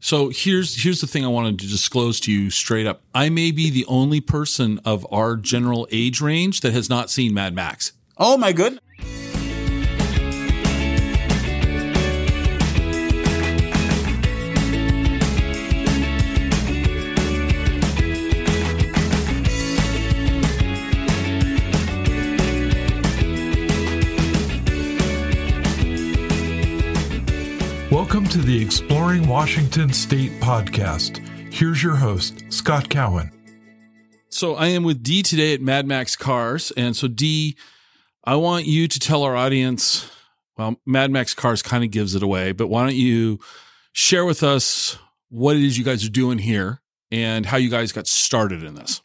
So here's here's the thing I wanted to disclose to you straight up. I may be the only person of our general age range that has not seen Mad Max. Oh my goodness. Washington State podcast. Here's your host, Scott Cowan. So I am with Dee today at Mad Max Cars. And so Dee, I want you to tell our audience, well, Mad Max Cars kind of gives it away, but why don't you share with us what it is you guys are doing here and how you guys got started in this?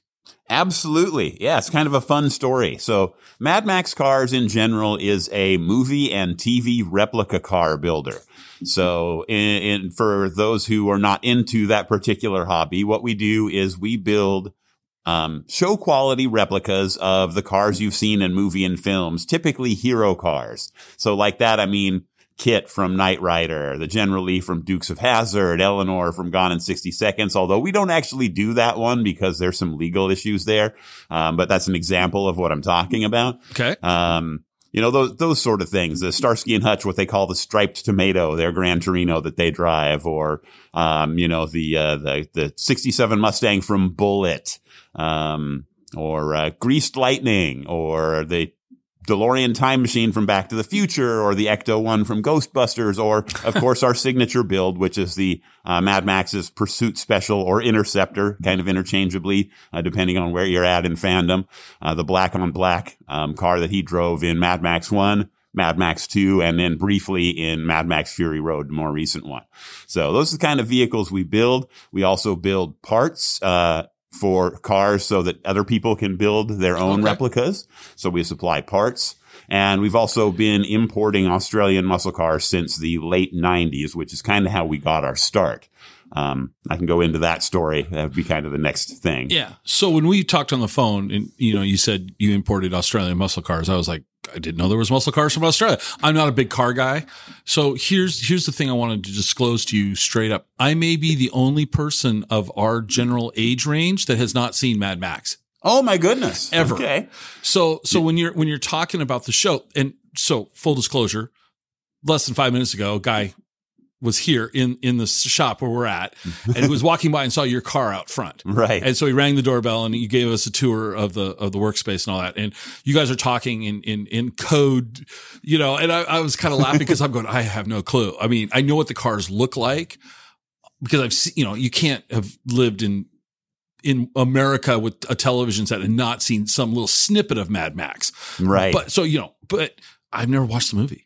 Absolutely. Yeah, it's kind of a fun story. So, Mad Max Cars in general is a movie and TV replica car builder. So, in, in, for those who are not into that particular hobby, what we do is we build um, show quality replicas of the cars you've seen in movie and films, typically hero cars. So, like that, I mean, KITT from Knight Rider, the General Lee from Dukes of Hazzard, Eleanor from Gone in 60 Seconds, although we don't actually do that one because there's some legal issues there. Um, but that's an example of what I'm talking about. Okay. Um, you know, those, those sort of things. The Starsky and Hutch, what they call the striped tomato, their Gran Torino that they drive, or, um, you know, the, uh, the, the 67 Mustang from Bullitt, um, or, uh, Greased Lightning, or the DeLorean time machine from Back to the Future or the Ecto one from Ghostbusters or of course our signature build, which is the uh, Mad Max's Pursuit Special or Interceptor, kind of interchangeably, uh, depending on where you're at in fandom. Uh, the black on black um, car that he drove in Mad Max 1. Mad Max 2 and then briefly in Mad Max Fury Road, more recent one. So those are the kind of vehicles we build. We also build parts, uh, for cars so that other people can build their own okay. replicas. So we supply parts. And we've also been importing Australian muscle cars since the late 90s, which is kind of how we got our start. Um, I can go into that story. That would be kind of the next thing. Yeah. So when we talked on the phone and, you know, you said you imported Australian muscle cars, I was like, I didn't know there was muscle cars from Australia. I'm not a big car guy. So here's, here's the thing I wanted to disclose to you straight up. I may be the only person of our general age range that has not seen Mad Max. Oh my goodness. Ever. Okay. So, so when you're, when you're talking about the show and so full disclosure, less than five minutes ago, a guy was here in in the shop where we're at and he was walking by and saw your car out front right and so he rang the doorbell and he gave us a tour of the of the workspace and all that and you guys are talking in in in code you know and i, I was kind of laughing because i'm going i have no clue i mean i know what the cars look like because i've seen you know you can't have lived in in America with a television set and not seen some little snippet of Mad Max. Right. But so, you know, but I've never watched the movie.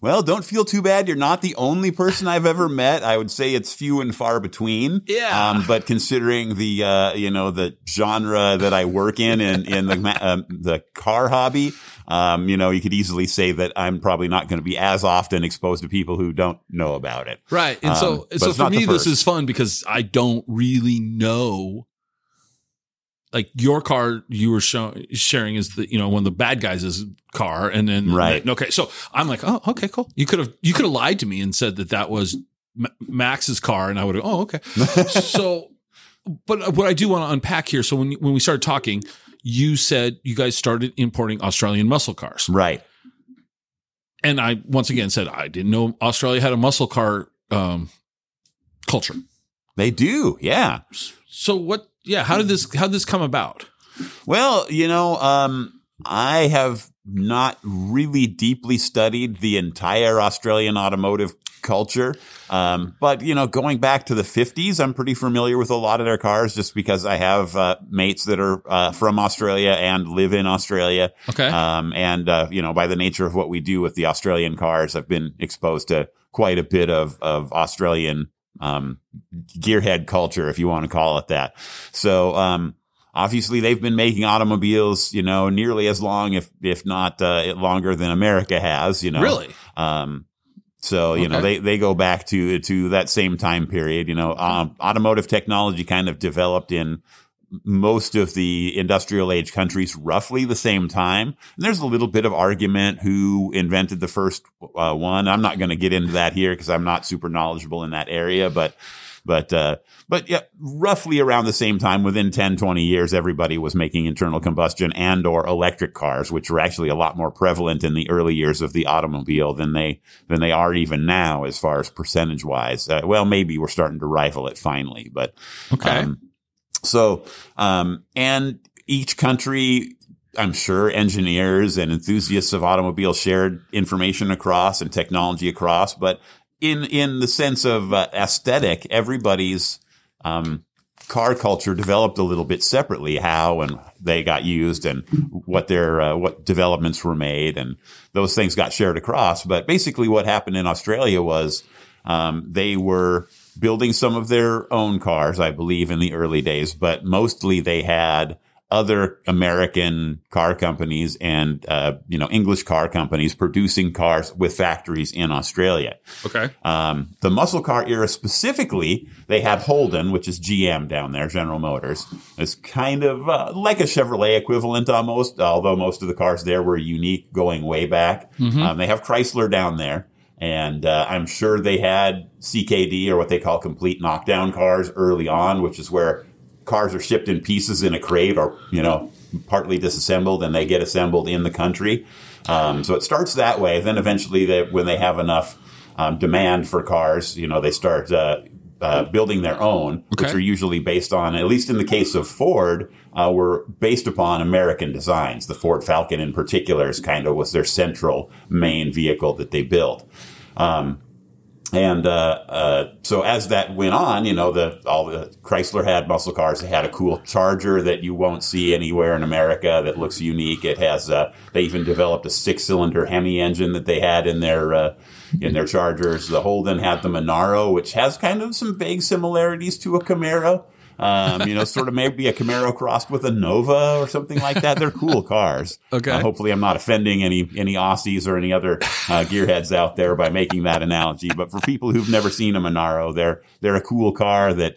Well, don't feel too bad. You're not the only person I've ever met. I would say it's few and far between. Yeah. Um, but considering the, uh, you know, the genre that I work in and in, in the, um, the car hobby, um, you know, you could easily say that I'm probably not going to be as often exposed to people who don't know about it. Right. And so, um, so for me, this is fun because I don't really know like your car you were show, sharing is the you know one of the bad guys' car and then right. okay so i'm like oh okay cool. You could have you could have lied to me and said that that was max's car and i would have oh okay. So but what i do want to unpack here so when when we started talking you said you guys started importing australian muscle cars. Right. And i once again said i didn't know australia had a muscle car um, culture. They do yeah. So what yeah, how did this how did this come about? Well, you know, um, I have not really deeply studied the entire Australian automotive culture. Um, but you know, going back to the fifties, I'm pretty familiar with a lot of their cars just because I have, uh, mates that are, uh, from Australia and live in Australia. Okay. Um, and, uh, you know, by the nature of what we do with the Australian cars, I've been exposed to quite a bit of, of Australian um, gearhead culture, if you want to call it that. So, um, obviously they've been making automobiles, you know, nearly as long, if, if not, uh, longer than America has, you know. Really? Um, so, you okay. know, they, they go back to, to that same time period, you know, um, automotive technology kind of developed in most of the industrial age countries roughly the same time. And there's a little bit of argument who invented the first uh, one. I'm not going to get into that here because I'm not super knowledgeable in that area, but but, uh, but yeah, roughly around the same time, within 10, 20 years, everybody was making internal combustion and or electric cars, which were actually a lot more prevalent in the early years of the automobile than they, than they are even now as far as percentage wise. Uh, well, maybe we're starting to rival it finally, but, Okay. um, so, um, and each country, I'm sure engineers and enthusiasts of automobiles shared information across and technology across, but in, in the sense of uh, aesthetic, everybody's, um, car culture developed a little bit separately, how and they got used and what their, uh, what developments were made and those things got shared across. But basically what happened in Australia was, um, they were building some of their own cars, I believe, in the early days, but mostly they had other American car companies and, uh, you know, English car companies producing cars with factories in Australia. okay. Um, the muscle car era specifically, they had Holden, which is GM down there, General Motors. It's kind of uh, like a Chevrolet equivalent almost, although most of the cars there were unique going way back. Um, they have Chrysler down there. And uh, I'm sure they had CKD or what they call complete knockdown cars early on, which is where cars are shipped in pieces in a crate or, you know, partly disassembled and they get assembled in the country. Um, so it starts that way. Then eventually, they, when they have enough um, demand for cars, you know, they start uh, uh, building their own, which are usually based on, at least in the case of Ford, uh, were based upon American designs. The Ford Falcon, in particular, is kind of was their central main vehicle that they built. Um, and uh, uh, so as that went on, you know, the all the Chrysler had muscle cars. They had a cool Charger that you won't see anywhere in America that looks unique. It has. Uh, they even developed a six-cylinder Hemi engine that they had in their uh, in their Chargers. The Holden had the Monaro, which has kind of some vague similarities to a Camaro. Um, you know, sort of maybe a Camaro crossed with a Nova or something like that. They're cool cars. Okay. Uh, hopefully, I'm not offending any any Aussies or any other uh, gearheads out there by making that analogy. But for people who've never seen a Monaro, they're they're a cool car that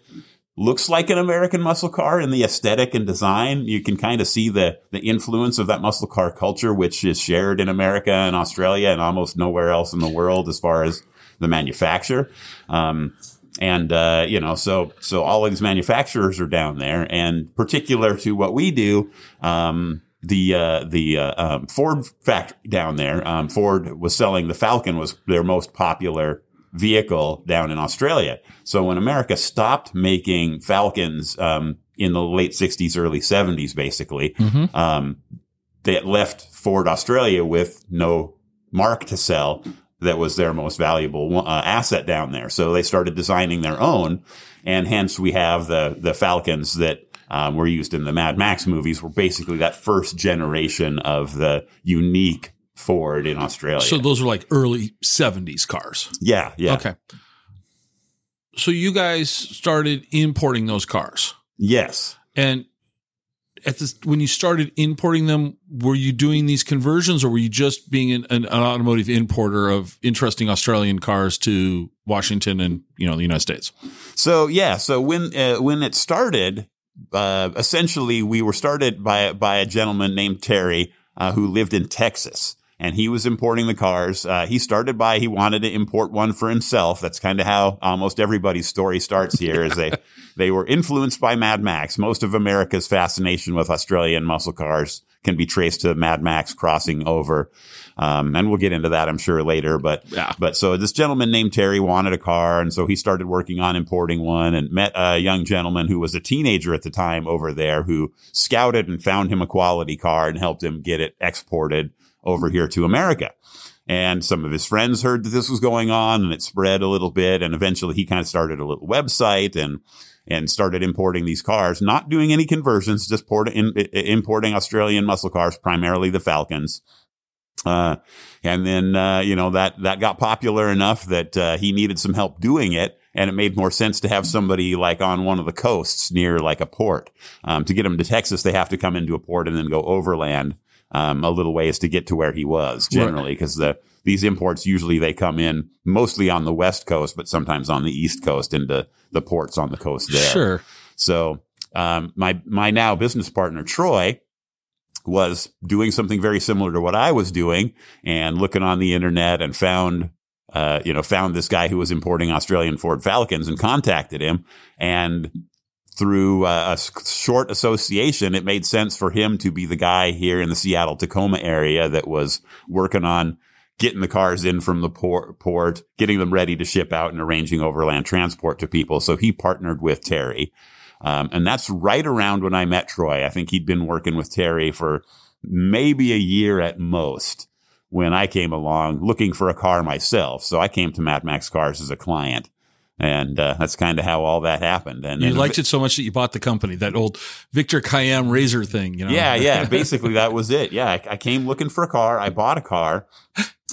looks like an American muscle car in the aesthetic and design. You can kind of see the the influence of that muscle car culture, which is shared in America and Australia and almost nowhere else in the world as far as the manufacture. Um, and uh, you know, so so all of these manufacturers are down there, and particular to what we do, um, the uh, the uh, um, Ford factory down there, um, Ford was selling the Falcon was their most popular vehicle down in Australia. So when America stopped making Falcons um, in the late '60s, early '70s, basically, um, they left Ford Australia with no mark to sell that was their most valuable uh, asset down there. So they started designing their own, and hence we have the the Falcons that um, were used in the Mad Max movies. Were basically that first generation of the unique Ford in Australia. So those are like early 70s cars. yeah, yeah, Okay. So you guys started importing those cars. yes. And at this, when you started importing them, were you doing these conversions or were you just being an, an automotive importer of interesting Australian cars to Washington and, you know, the United States? So yeah, so when uh, when it started, uh, essentially we were started by by a gentleman named Terry uh, who lived in Texas, and he was importing the cars. Uh, he started by he wanted to import one for himself. That's kind of how almost everybody's story starts here. Is they they were influenced by Mad Max. Most of America's fascination with Australian muscle cars can be traced to Mad Max crossing over. Um, and we'll get into that, I'm sure, later. But Yeah. but so this gentleman named Terry wanted a car, and so he started working on importing one, and met a young gentleman who was a teenager at the time over there, who scouted and found him a quality car and helped him get it exported over here to America. And some of his friends heard that this was going on, and it spread a little bit, and eventually he kind of started a little website and and started importing these cars, not doing any conversions, just port, in, importing Australian muscle cars, primarily the Falcons. Uh, and then, uh, you know, that, that got popular enough that, uh, he needed some help doing it. And it made more sense to have somebody like on one of the coasts near like a port. Um, to get them to Texas, they have to come into a port and then go overland, um, a little ways to get to where he was generally. Cause the, these imports usually they come in mostly on the west coast, but sometimes on the east coast into the ports on the coast there. Sure. So, um, my my now business partner Troy was doing something very similar to what I was doing and looking on the internet and found uh, you know, found this guy who was importing Australian Ford Falcons and contacted him. And through uh, a short association, it made sense for him to be the guy here in the Seattle Tacoma area that was working on getting the cars in from the port, port, getting them ready to ship out and arranging overland transport to people. So he partnered with Terry. Um, and that's right around when I met Troy. I think he'd been working with Terry for maybe a year at most when I came along looking for a car myself. So I came to Mad Max Cars as a client. And uh, that's kind of how all that happened. And you and liked it so much that you bought the company, that old Victor Kiam Razor thing, you know? Yeah, yeah. Basically, that was it. Yeah, I, I, came looking for a car. I bought a car,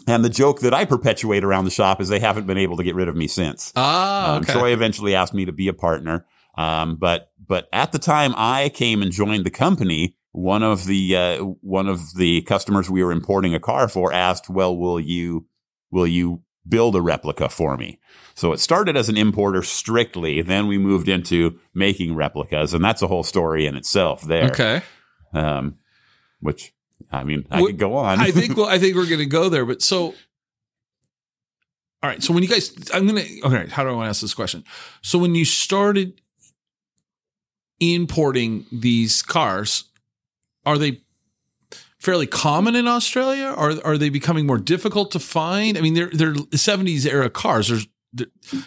and the joke that I perpetuate around the shop is they haven't been able to get rid of me since. Ah, um, okay. Troy eventually asked me to be a partner, um, but but at the time I came and joined the company, one of the uh, one of the customers we were importing a car for asked, "Well, will you will you build a replica for me?" So it started as an importer strictly. Then we moved into making replicas, and that's a whole story in itself. There, okay. um, which I mean, I Well, could go on. I think well, I think we're going to go there. But so, all right. So when you guys, I'm going to. Okay, how do I want to ask this question? So when you started importing these cars, are they fairly common in Australia? Are are they becoming more difficult to find? I mean, they're they're 70s era cars. There's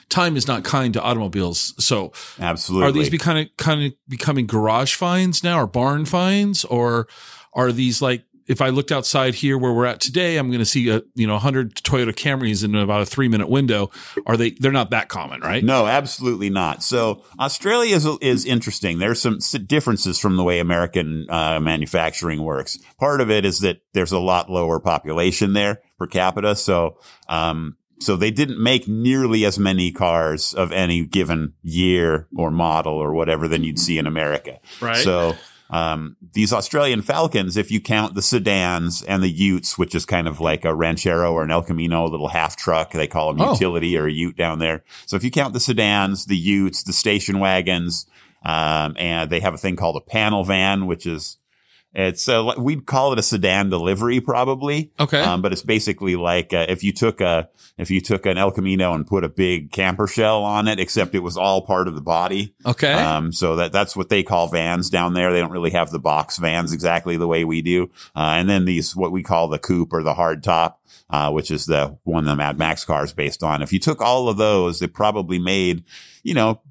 time is not kind to automobiles. So absolutely. are these be kind of kind of becoming garage finds now, or barn finds, or are these like if I looked outside here where we're at today, I'm going to see a you know 100 Toyota Camrys in about a three minute window. Are they? They're not that common, right? No, absolutely not. So Australia is is interesting. There's some differences from the way American uh, manufacturing works. Part of it is that there's a lot lower population there per capita. So, um, so they didn't make nearly as many cars of any given year or model or whatever than you'd see in America. Right. So. Um, these Australian Falcons, if you count the sedans and the Utes, which is kind of like a Ranchero or an El Camino, a little half truck, they call them Oh. utility or a Ute down there. So if you count the sedans, the Utes, the station wagons, um, and they have a thing called a panel van, which is it's uh, we'd call it a sedan delivery probably. Okay. Um, but it's basically like uh, if you took a if you took an El Camino and put a big camper shell on it, except it was all part of the body. Okay. Um, so that that's what they call vans down there. They don't really have the box vans exactly the way we do. Uh, and then these what we call the coupe or the hard top, uh, which is the one the Mad Max car is based on. If you took all of those, they probably made, you know,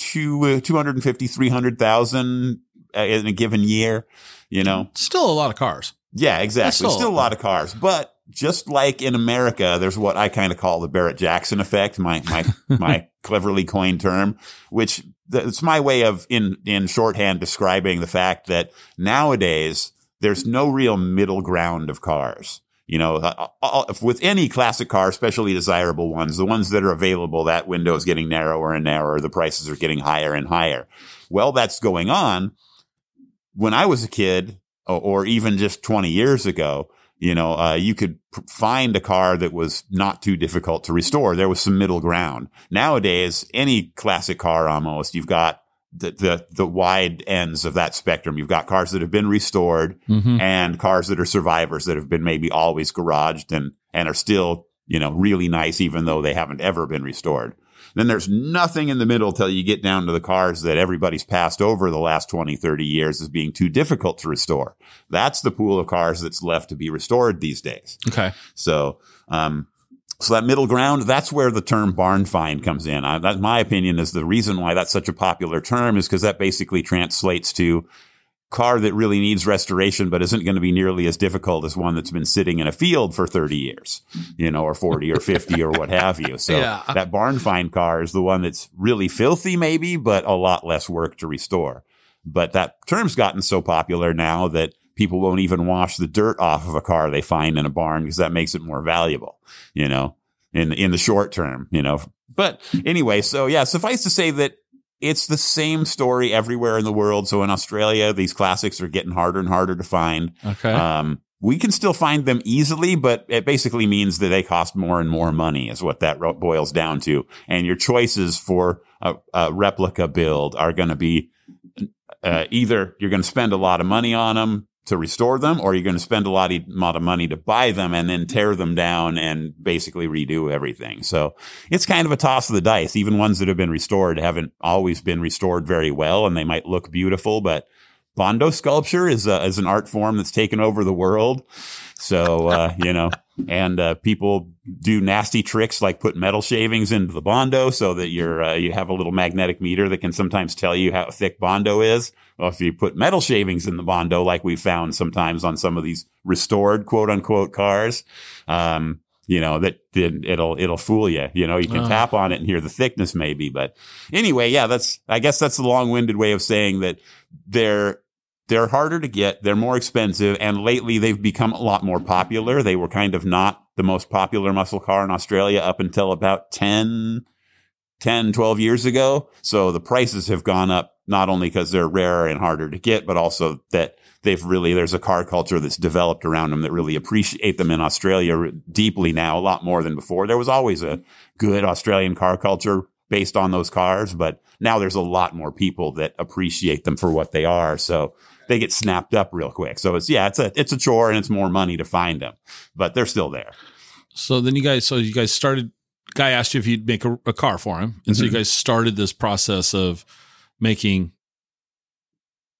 two uh, 250 300,000 uh, in a given year, you know. Still a lot of cars. Yeah, exactly. still- Still, a lot of cars, but just like in America, there's what I kind of call the Barrett Jackson effect, my my my cleverly coined term, which th- it's my way of in in shorthand describing the fact that nowadays there's no real middle ground of cars. You know, uh, uh, if with any classic car, especially desirable ones, the ones that are available, that window is getting narrower and narrower. The prices are getting higher and higher. Well, that's going on. When I was a kid, or, or even just 20 years ago, you know, uh, you could p- find a car that was not too difficult to restore. There was some middle ground. Nowadays, any classic car almost, you've got the, the, the wide ends of that spectrum. You've got cars that have been restored Mm-hmm. and cars that are survivors that have been maybe always garaged and, and are still, you know, really nice, even though they haven't ever been restored. Then there's nothing in the middle till you get down to the cars that everybody's passed over the last 20, 30 years as being too difficult to restore. That's the pool of cars that's left to be restored these days. Okay. So, um, so that middle ground, that's where the term barn find comes in. I, that, my opinion is the reason why that's such a popular term is because that basically translates to car that really needs restoration, but isn't going to be nearly as difficult as one that's been sitting in a field for 30 years, you know, or 40 or 50 or what have you. So Yeah. that barn find car is the one that's really filthy, maybe, but a lot less work to restore. But that term's gotten so popular now that people won't even wash the dirt off of a car they find in a barn because that makes it more valuable, you know, in, in the short term, you know. But anyway, so yeah, suffice to say that it's the same story everywhere in the world. So in Australia, these classics are getting harder and harder to find. Okay. Um, we can still find them easily, but it basically means that they cost more and more money is what that ro- boils down to. And your choices for a, a replica build are going to be uh, either you're going to spend a lot of money on them to restore them, or you're going to spend a lot of, lot of money to buy them and then tear them down and basically redo everything. So it's kind of a toss of the dice. Even ones that have been restored haven't always been restored very well, and they might look beautiful, but Bondo sculpture is a, is an art form that's taken over the world. So uh, you know, and uh, people do nasty tricks like put metal shavings into the Bondo so that you're uh, you have a little magnetic meter that can sometimes tell you how thick Bondo is. Well, if you put metal shavings in the Bondo, like we found sometimes on some of these restored quote unquote cars, um, you know that it'll it'll fool you. You know, you can tap on it and hear the thickness maybe, but anyway, yeah, that's I guess that's the long winded way of saying that they're they're harder to get. They're more expensive. And lately they've become a lot more popular. They were kind of not the most popular muscle car in Australia up until about 10, 10, 12 years ago. So the prices have gone up not only because they're rarer and harder to get, but also that they've really, there's a car culture that's developed around them that really appreciate them in Australia deeply now, a lot more than before. There was always a good Australian car culture based on those cars, but now there's a lot more people that appreciate them for what they are. So they get snapped up real quick. So it's yeah, it's a it's a chore and it's more money to find them, but they're still there. So then you guys, so you guys started. Guy asked you if you'd make a, a car for him, and mm-hmm. so you mm-hmm. guys started this process of making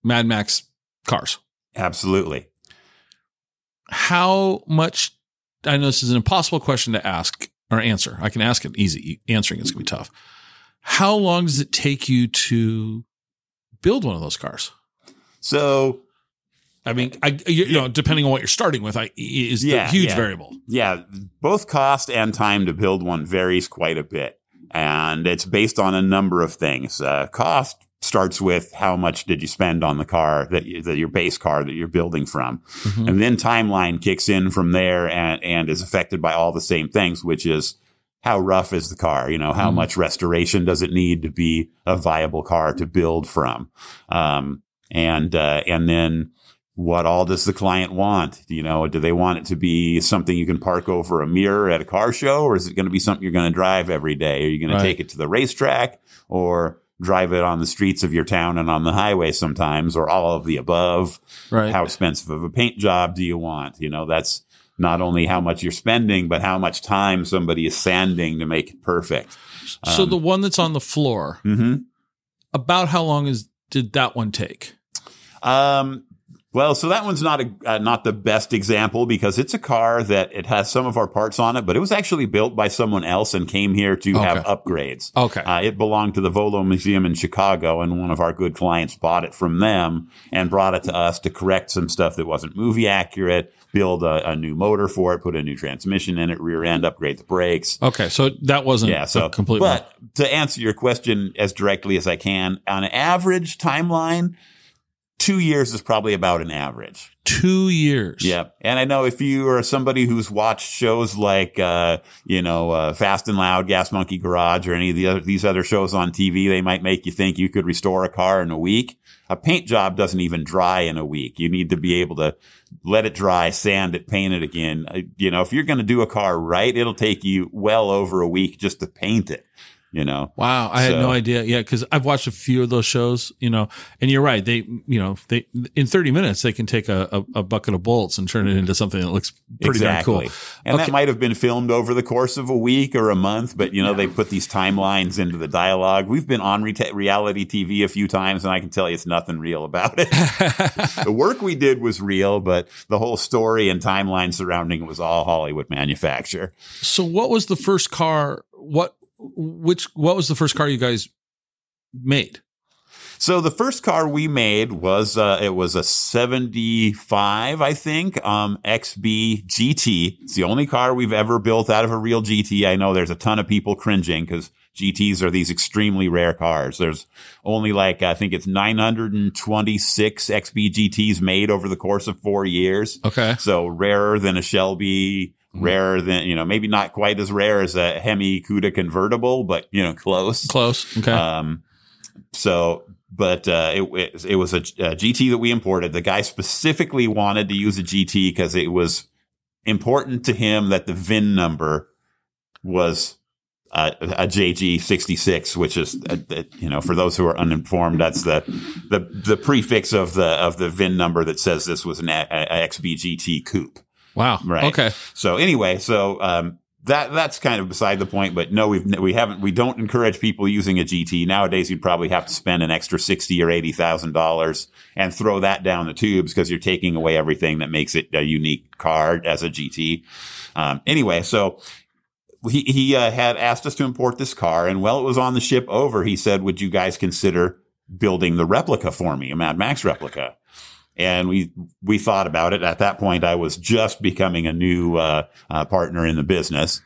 Mad Max cars. Absolutely. How much? I know this is an impossible question to ask or answer. I can ask it easy. Answering it's gonna be tough. How long does it take you to build one of those cars? So, I mean, I you know, depending on what you're starting with, I is yeah, the huge yeah. variable. Yeah, both cost and time to build one varies quite a bit, and it's based on a number of things. Uh, cost starts with how much did you spend on the car that, you, that your base car that you're building from, mm-hmm. and then timeline kicks in from there and and is affected by all the same things, which is how rough is the car? You know, how mm. much restoration does it need to be a viable car to build from? Um, and uh, and then what all does the client want? You know, do they want it to be something you can park over a mirror at a car show, or is it going to be something you're going to drive every day? Are you going right. to take it to the racetrack, or drive it on the streets of your town and on the highway sometimes, or all of the above? Right. How expensive of a paint job do you want? You know, that's not only how much you're spending, but how much time somebody is sanding to make it perfect. So um, the one that's on the floor, mm-hmm. about how long is did that one take? Um, well, so that one's not a uh, not the best example because it's a car that it has some of our parts on it, but it was actually built by someone else and came here to okay. have upgrades. Okay, uh, it belonged to the Volo Museum in Chicago, and one of our good clients bought it from them and brought it to us to correct some stuff that wasn't movie accurate, build a, a new motor for it, put a new transmission in it, rear end, upgrade the brakes. Okay, so that wasn't yeah, so completely. But to answer your question as directly as I can, on average timeline two years is probably about an average. Two years. Yep. And I know if you are somebody who's watched shows like, uh, you know, uh, Fast and Loud, Gas Monkey Garage, or any of the other, these other shows on TV, they might make you think you could restore a car in a week. A paint job doesn't even dry in a week. You need to be able to let it dry, sand it, paint it again. Uh, you know, if you're going to do a car right, it'll take you well over a week just to paint it you know. Wow, I so. had no idea. Yeah, because I've watched a few of those shows, you know, and you're right. They, you know, they in 30 minutes they can take a, a, bucket of bolts and turn it into something that looks pretty exactly. darn cool. And okay. that might have been filmed over the course of a week or a month, but you know, yeah. they put these timelines into the dialogue. We've been on re- reality TV a few times, and I can tell you it's nothing real about it. the work we did was real, but the whole story and timeline surrounding it was all Hollywood manufacture. So, what was the first car? What which what was the first car you guys made? So the first car we made was uh, it was a 75, I think, um, XB GT. It's the only car we've ever built out of a real GT. I know there's a ton of people cringing because GTs are these extremely rare cars. There's only like I think it's 926 XB GTs made over the course of four years. Okay, so rarer than a Shelby. Rarer than you know maybe not quite as rare as a Hemi Cuda convertible, but you know close. Close. Okay. Um, so, but uh, it, it was a, a GT that we imported. The guy specifically wanted to use a GT because it was important to him that the VIN number was uh, a JG66, which is, uh, uh, you know, for those who are uninformed, that's the, the, the prefix of the, of the VIN number that says this was an a- a- XBGT coupe. Wow. Right. Okay. So anyway, so, um, that, that's kind of beside the point, but no, we've, we haven't, we don't encourage people using a GT. Nowadays, you'd probably have to spend an extra 60 or $80,000 and throw that down the tubes because you're taking away everything that makes it a unique car as a GT. Um, anyway, so he, he uh, had asked us to import this car. And while it was on the ship over, he said, would you guys consider building the replica for me, a Mad Max replica? And we, we thought about it. At that point, I was just becoming a new, uh, uh, partner in the business.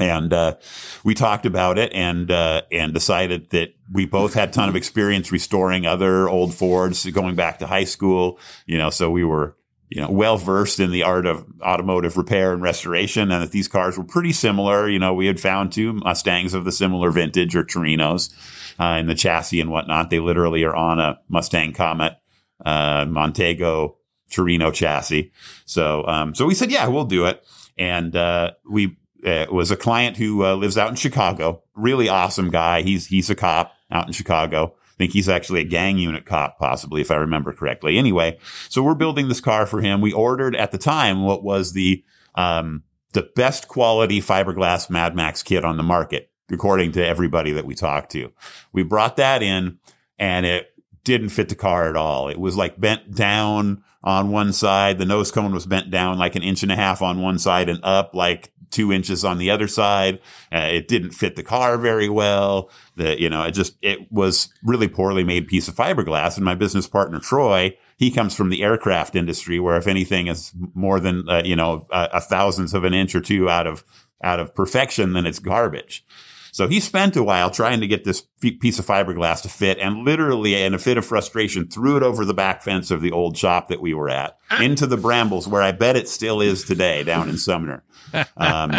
And, uh, we talked about it and, uh, and decided that we both had a ton of experience restoring other old Fords going back to high school, you know, so we were, you know, well versed in the art of automotive repair and restoration and that these cars were pretty similar. You know, we had found two Mustangs of the similar vintage or Torinos, uh, in the chassis and whatnot. They literally are on a Mustang Comet, uh, Montego Torino chassis. So, um, so we said, yeah, we'll do it. And, uh, we, uh, was a client who uh, lives out in Chicago. Really awesome guy. He's, he's a cop out in Chicago. I think he's actually a gang unit cop, possibly, if I remember correctly. Anyway, so we're building this car for him. We ordered at the time what was the, um, the best quality fiberglass Mad Max kit on the market, according to everybody that we talked to. We brought that in and it didn't fit the car at all. It was like bent down on one side. The nose cone was bent down like an inch and a half on one side and up like two inches on the other side. Uh, it didn't fit the car very well. The, you know, it just, it was really poorly made piece of fiberglass. And my business partner, Troy, he comes from the aircraft industry where if anything is more than, uh, you know, a, a thousandth of an inch or two out of, out of perfection, then it's garbage. So he spent a while trying to get this piece of fiberglass to fit and literally in a fit of frustration threw it over the back fence of the old shop that we were at into the brambles where I bet it still is today down in Sumner. Um,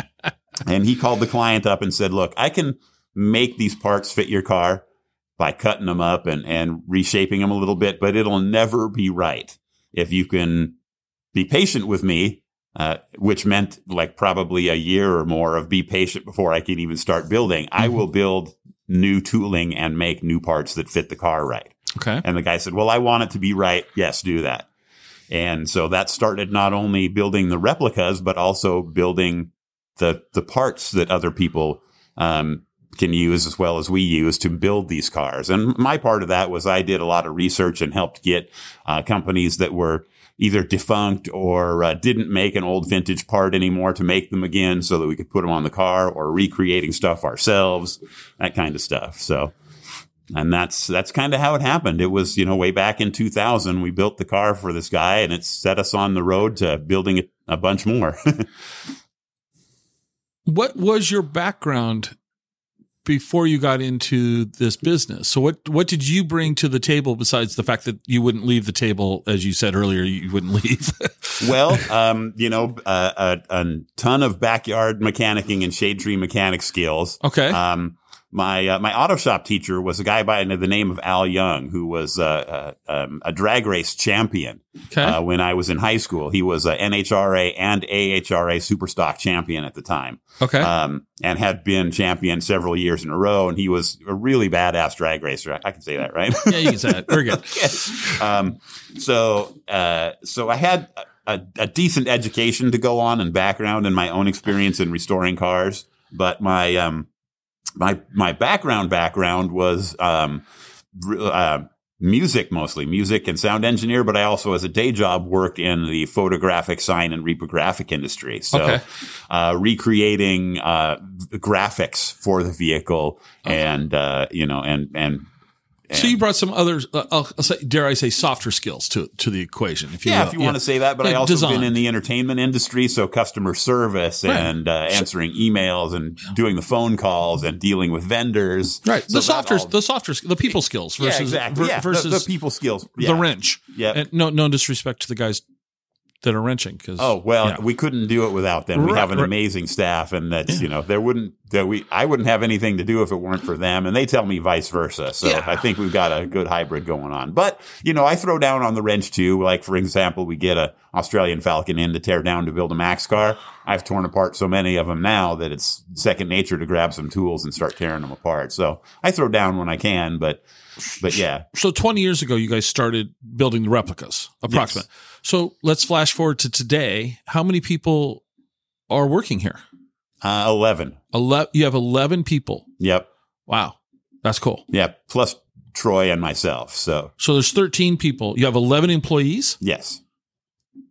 and he called the client up and said, look, I can make these parts fit your car by cutting them up and, and reshaping them a little bit, but it'll never be right. If you can be patient with me uh, which meant like probably a year or more of be patient before I can even start building. Mm-hmm. I will build new tooling and make new parts that fit the car right. Okay. And the guy said, well, I want it to be right. Yes, do that. And so that started not only building the replicas, but also building the, the parts that other people, um, can use as well as we use to build these cars. And my part of that was I did a lot of research and helped get uh, companies that were either defunct or uh, didn't make an old vintage part anymore to make them again so that we could put them on the car or recreating stuff ourselves, that kind of stuff. So, and that's, that's kind of how it happened. It was, you know, way back in 2000, we built the car for this guy and it set us on the road to building a bunch more. what was your background before you got into this business. So what what did you bring to the table besides the fact that you wouldn't leave the table as you said earlier you wouldn't leave? well, um, you know, uh, a, a, ton of backyard mechanicking and shade tree mechanic skills. Okay. Um, my uh, my auto shop teacher was a guy by the name of Al Young, who was uh, uh, um, a drag race champion okay. Uh, when I was in high school. He was a NHRA and AHRA Superstock champion at the time. Okay, um, and had been champion several years in a row. And he was a really badass drag racer. I, can say that, right? yeah, you can say that. Very good. okay. um, so uh, so I had. A, a decent education to go on and background and my own experience in restoring cars, but my um, my my background background was um, uh, music mostly music and sound engineer but i also as a day job worked in the photographic sign and reprographic industry so okay. uh, recreating uh, graphics for the vehicle okay. and uh, you know and and so you brought some other, uh, I'll, I'll say, dare I say, softer skills to to the equation. If you yeah, will. if you yeah. want to say that. But yeah, I also design. been in the entertainment industry, so customer service right. and uh, answering emails and doing the phone calls and dealing with vendors. Right. So the softer, all, the softer, the people skills versus yeah, exactly. yeah, versus the, the, people skills. the wrench. Yeah. And no, no disrespect to the guys that are wrenching because Oh well, yeah. we couldn't do it without them. We Right, have an right. amazing staff, and that's you know there wouldn't that we I wouldn't have anything to do if it weren't for them, and they tell me vice versa. So Yeah. I think we've got a good hybrid going on. But you know, I throw down on the wrench too. Like for example, we get a Australian Falcon in to tear down to build a Max car. I've torn apart so many of them now that it's second nature to grab some tools and start tearing them apart. So I throw down when I can, but but yeah, So 20 years ago, you guys started building the replicas, approximate. So let's flash forward to today. How many people are working here? uh, eleven. Ele- you have 11 people. Yep, Wow. That's cool. yeah, plus Troy and myself. So So there's 13 people. You have 11 employees. yes,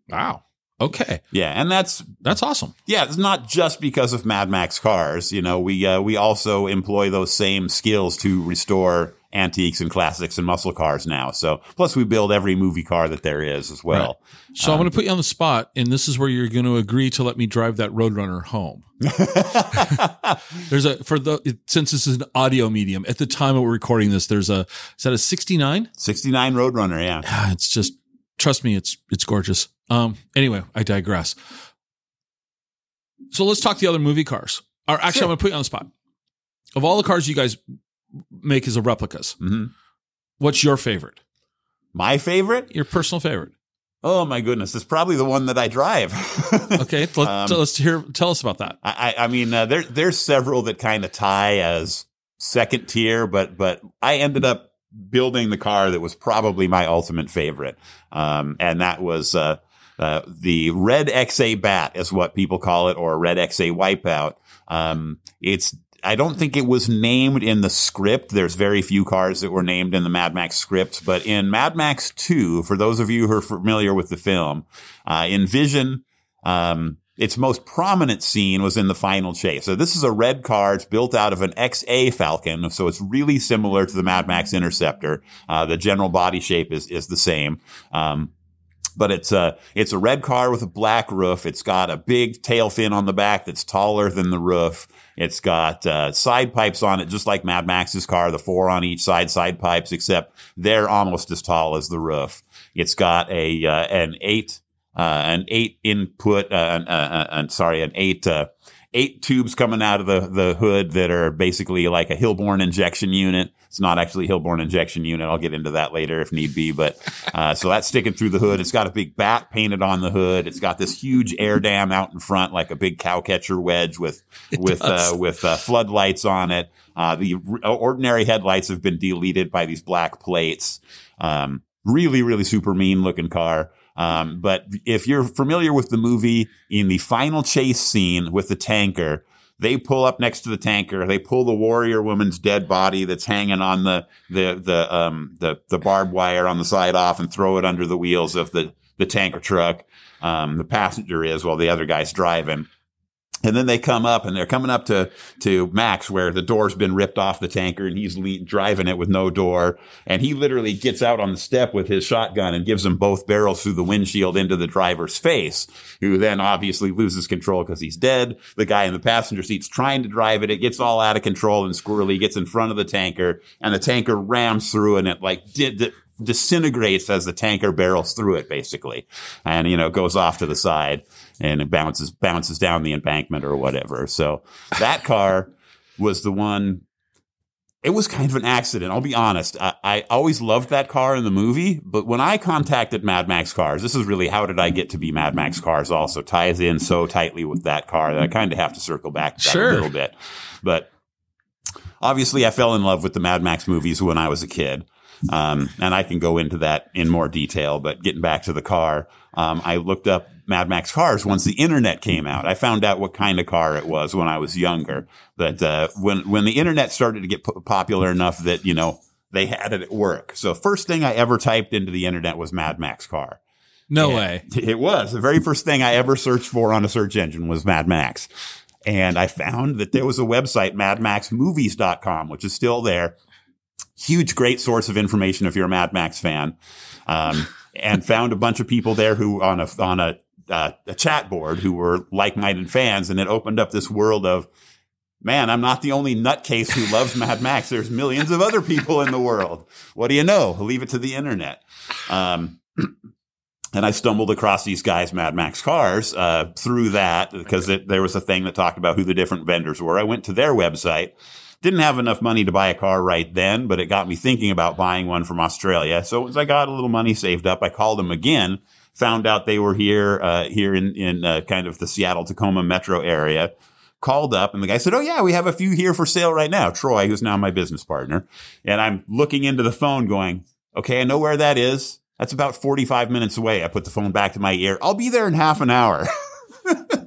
Wow. Okay. yeah, and that's That's awesome. Yeah, it's not just because of Mad Max cars. You know, we uh, we also employ those same skills to restore antiques and classics and muscle cars now. So plus we build every movie car that there is as well. So I'm going to put you on the spot, and this is where you're going to agree to let me drive that Roadrunner home. There's a for the since this is an audio medium. At the time we're recording this, there's a is that a 69? 69 Roadrunner, yeah. Ah, It's just trust me, it's it's gorgeous. Um. Anyway, I digress. So let's talk the other movie cars. Or actually, Sure. I'm going to put you on the spot. Of all the cars you guys make as a replicas, hmm what's your favorite? My favorite? Your personal favorite? Oh my goodness, it's probably the one that I drive. Okay, let, Um, let's hear. Tell us about that. I, I I mean, uh, there there's several that kind of tie as second tier, but but I ended up building the car that was probably my ultimate favorite, um, and that was uh, uh, the Red XA Bat, is what people call it, or Red XA Wipeout. Um, it's I don't think it was named in the script. There's very few cars that were named in the Mad Max script, but in Mad Max 2, for those of you who are familiar with the film, uh, in Vision, um, its most prominent scene was in the final chase. So this is a red car. It's built out of an XA Falcon. So it's really similar to the Mad Max Interceptor. Uh, the general body shape is, is the same. Um, but it's a, it's a red car with a black roof. It's got a big tail fin on the back that's taller than the roof. It's got uh, side pipes on it, just like Mad Max's car, the four on each side side pipes, except they're almost as tall as the roof. It's got a uh, an eight uh, an eight input, uh, an, uh, uh, uh, sorry, an eight uh, eight tubes coming out of the the hood that are basically like a Hilborn injection unit. It's not actually a Hilborn injection unit. I'll get into that later if need be. But uh, so that's sticking through the hood. It's got a big bat painted on the hood. It's got this huge air dam out in front, like a big cow catcher wedge with with uh, with uh, floodlights on it. Uh, the ordinary headlights have been deleted by these black plates. Um, really, really super mean looking car. Um, but if you're familiar with the movie, in the final chase scene with the tanker, they pull up next to the tanker. They pull the warrior woman's dead body that's hanging on the the the um the the barbed wire on the side off and throw it under the wheels of the the tanker truck. Um, the passenger is while the other guy's driving. And then they come up and they're coming up to, to Max where the door's been ripped off the tanker and he's le- driving it with no door. And he literally gets out on the step with his shotgun and gives them both barrels through the windshield into the driver's face, who then obviously loses control because he's dead. The guy in the passenger seat's trying to drive it. It gets all out of control and squirrely gets in front of the tanker and the tanker rams through and it like did, disintegrates as the tanker barrels through it basically and you know goes off to the side and it bounces bounces down the embankment or whatever. So that car was the one it was kind of an accident. I'll be honest. I, I always loved that car in the movie but when i contacted mad max cars this is really how did i get to be mad max cars also ties in so tightly with that car that i kind of have to circle back to that Sure. a little bit. But obviously i fell in love with the mad max movies when i was a kid um, and I can go into that in more detail, but getting back to the car, um, I looked up Mad Max cars once the internet came out. I found out what kind of car it was when I was younger. But, uh, when, when the internet started to get po- popular enough that, you know, they had it at work. So first thing I ever typed into the internet was Mad Max car. No Yeah. way. It was the very first thing I ever searched for on a search engine was Mad Max. And I found that there was a website, madmaxmovies.com, which is still there. Huge, great source of information if you're a Mad Max fan. Um, and found a bunch of people there who on a, on a, uh, a chat board who were like-minded fans. And it opened up this world of, man, I'm not the only nutcase who loves Mad Max. There's millions of other people in the world. What do you know? Leave it to the internet. Um, and I stumbled across these guys, Mad Max cars, uh, through that because there was a thing that talked about who the different vendors were. I went to their website. Didn't have enough money to buy a car right then, but it got me thinking about buying one from Australia. So as I got a little money saved up, I called them again, found out they were here, uh, here in, in, uh, kind of the Seattle Tacoma metro area. Called up and the guy said, Oh yeah, we have a few here for sale right now. Troy, who's now my business partner. And I'm looking into the phone going, okay, I know where that is. That's about 45 minutes away. I put the phone back to my ear. I'll be there in half an hour.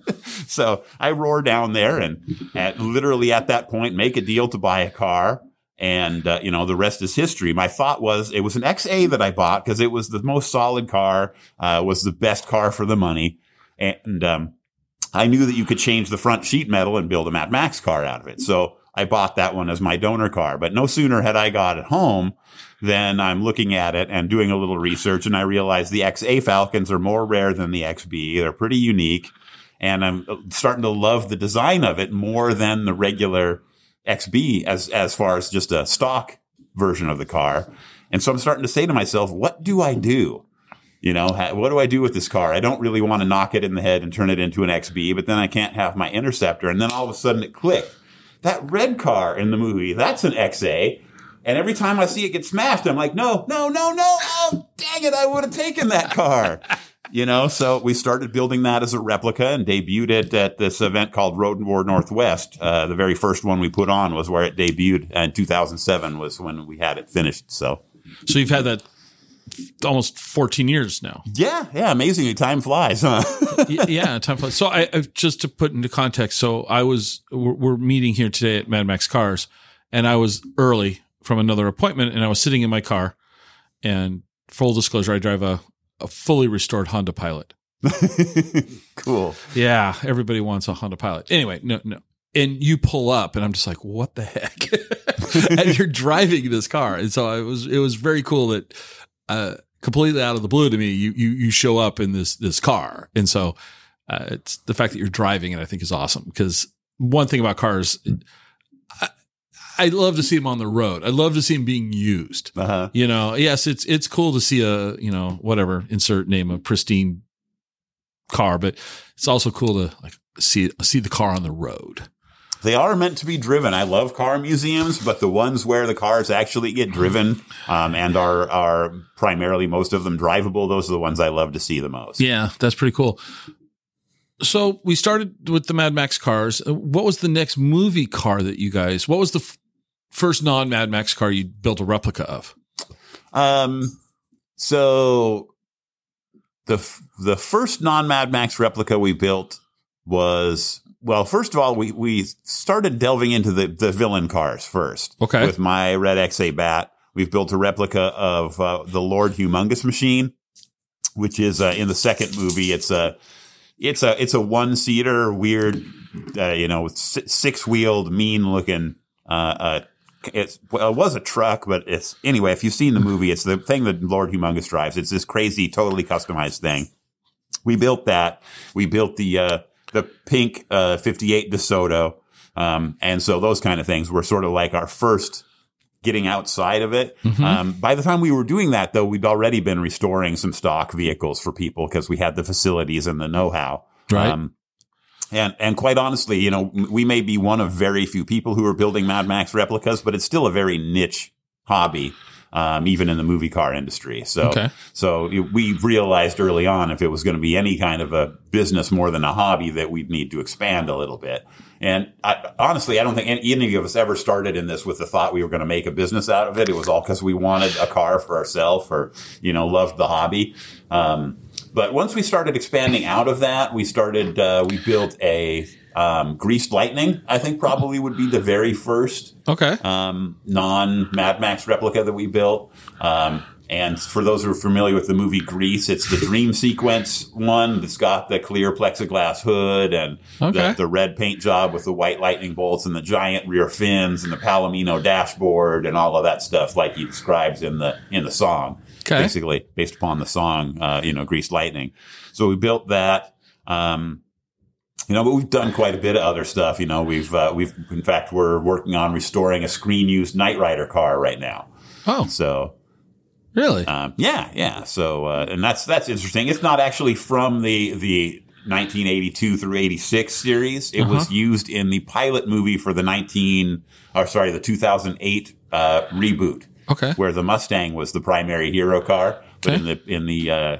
so I roar down there and at literally at that point make a deal to buy a car. And, uh, you know, the rest is history. My thought was it was an XA that I bought because it was the most solid car, uh, was the best car for the money. And, um, I knew that you could change the front sheet metal and build a Mad Max car out of it. So I bought that one as my donor car. But no sooner had I got it home than I'm looking at it and doing a little research and I realize the XA Falcons are more rare than the XB. They're pretty unique. And I'm starting to love the design of it more than the regular XB as, as far as just a stock version of the car. And so I'm starting to say to myself, what do I do? You know, what do I do with this car? I don't really want to knock it in the head and turn it into an XB, but then I can't have my Interceptor. And then all of a sudden it clicked. That red car in the movie, that's an XA. And every time I see it get smashed, I'm like, no, no, no, no. Oh, dang it. I would have taken that car. you know, so we started building that as a replica and debuted it at this event called Road War Northwest. Uh, the very first one we put on was where it debuted in 2007 was when we had it finished. So, so you've had that almost 14 years now. Yeah, yeah, amazingly, time flies, huh? yeah, time flies. So I, I, just to put into context, so I was we're, we're, meeting here today at Mad Max Cars, and I was early from another appointment, and I was sitting in my car, and full disclosure, I drive a, a fully restored Honda Pilot. cool. Yeah, everybody wants a Honda Pilot. Anyway, no, no. And you pull up, and I'm just like, "What the heck?" and you're driving this car, and so it was it was very cool that uh, completely out of the blue to me, you you you show up in this this car, and so uh, it's the fact that you're driving it. I think is awesome because one thing about cars. I love to see them on the road. I love to see them being used. Uh-huh. You know, yes, it's it's cool to see a you know whatever insert name a pristine car, but it's also cool to like see see the car on the road. They are meant to be driven. I love car museums, but the ones where the cars actually get driven um, and are are primarily most of them drivable, those are the ones I love to see the most. Yeah, that's pretty cool. So we started with the Mad Max cars. Uh, what was the next movie car that you guys? What was the first non Mad Max car you built a replica of? Um, so the the first non Mad Max replica we built was well, first of all, we, we started delving into the, the villain cars first. Okay. With my Red XA Bat. We've built a replica of uh, the Lord Humongous Machine, which is uh, in the second movie. It's a it's a it's a one seater, weird, uh, you know, six wheeled, mean looking. Uh, it's well, it was a truck, but it's anyway. If you've seen the movie, it's the thing that Lord Humongous drives. It's this crazy, totally customized thing. We built that. We built the uh, the pink uh, 58 DeSoto. Um, and so those kind of things were sort of like our first getting outside of it. Mm-hmm. Um, by the time we were doing that, though, we'd already been restoring some stock vehicles for people because we had the facilities and the know-how. Right. Um, and and quite honestly, you know, we may be one of very few people who are building Mad Max replicas, but it's still a very niche hobby um, even in the movie car industry. So, okay. so we realized early on if it was going to be any kind of a business more than a hobby that we'd need to expand a little bit. And I, honestly, I don't think any, any of us ever started in this with the thought we were going to make a business out of it. It was all because we wanted a car for ourselves or, you know, loved the hobby. Um, but once we started expanding out of that, we started, uh, we built a um, Greased Lightning, I think probably would be the very first okay um, non Mad Max replica that we built. Um, and for those who are familiar with the movie Grease, it's the dream sequence one that's got the clear plexiglass hood and okay. the, the, red paint job with the white lightning bolts and the giant rear fins and the Palomino dashboard and all of that stuff, like he describes in the in the song. Okay. Basically, based upon the song, uh, you know, Greased Lightning. So we built that. Um, you know, but we've done quite a bit of other stuff. You know, we've uh, we've in fact we're working on restoring a screen used Knight Rider car right now. Oh, so really? Um, yeah, yeah. So uh, and that's that's interesting. It's not actually from the the 1982 through 86 series. It uh-huh. was used in the pilot movie for the 19 or sorry the 2008 uh, reboot. Okay, where the Mustang was the primary hero car, but okay. in the in the uh,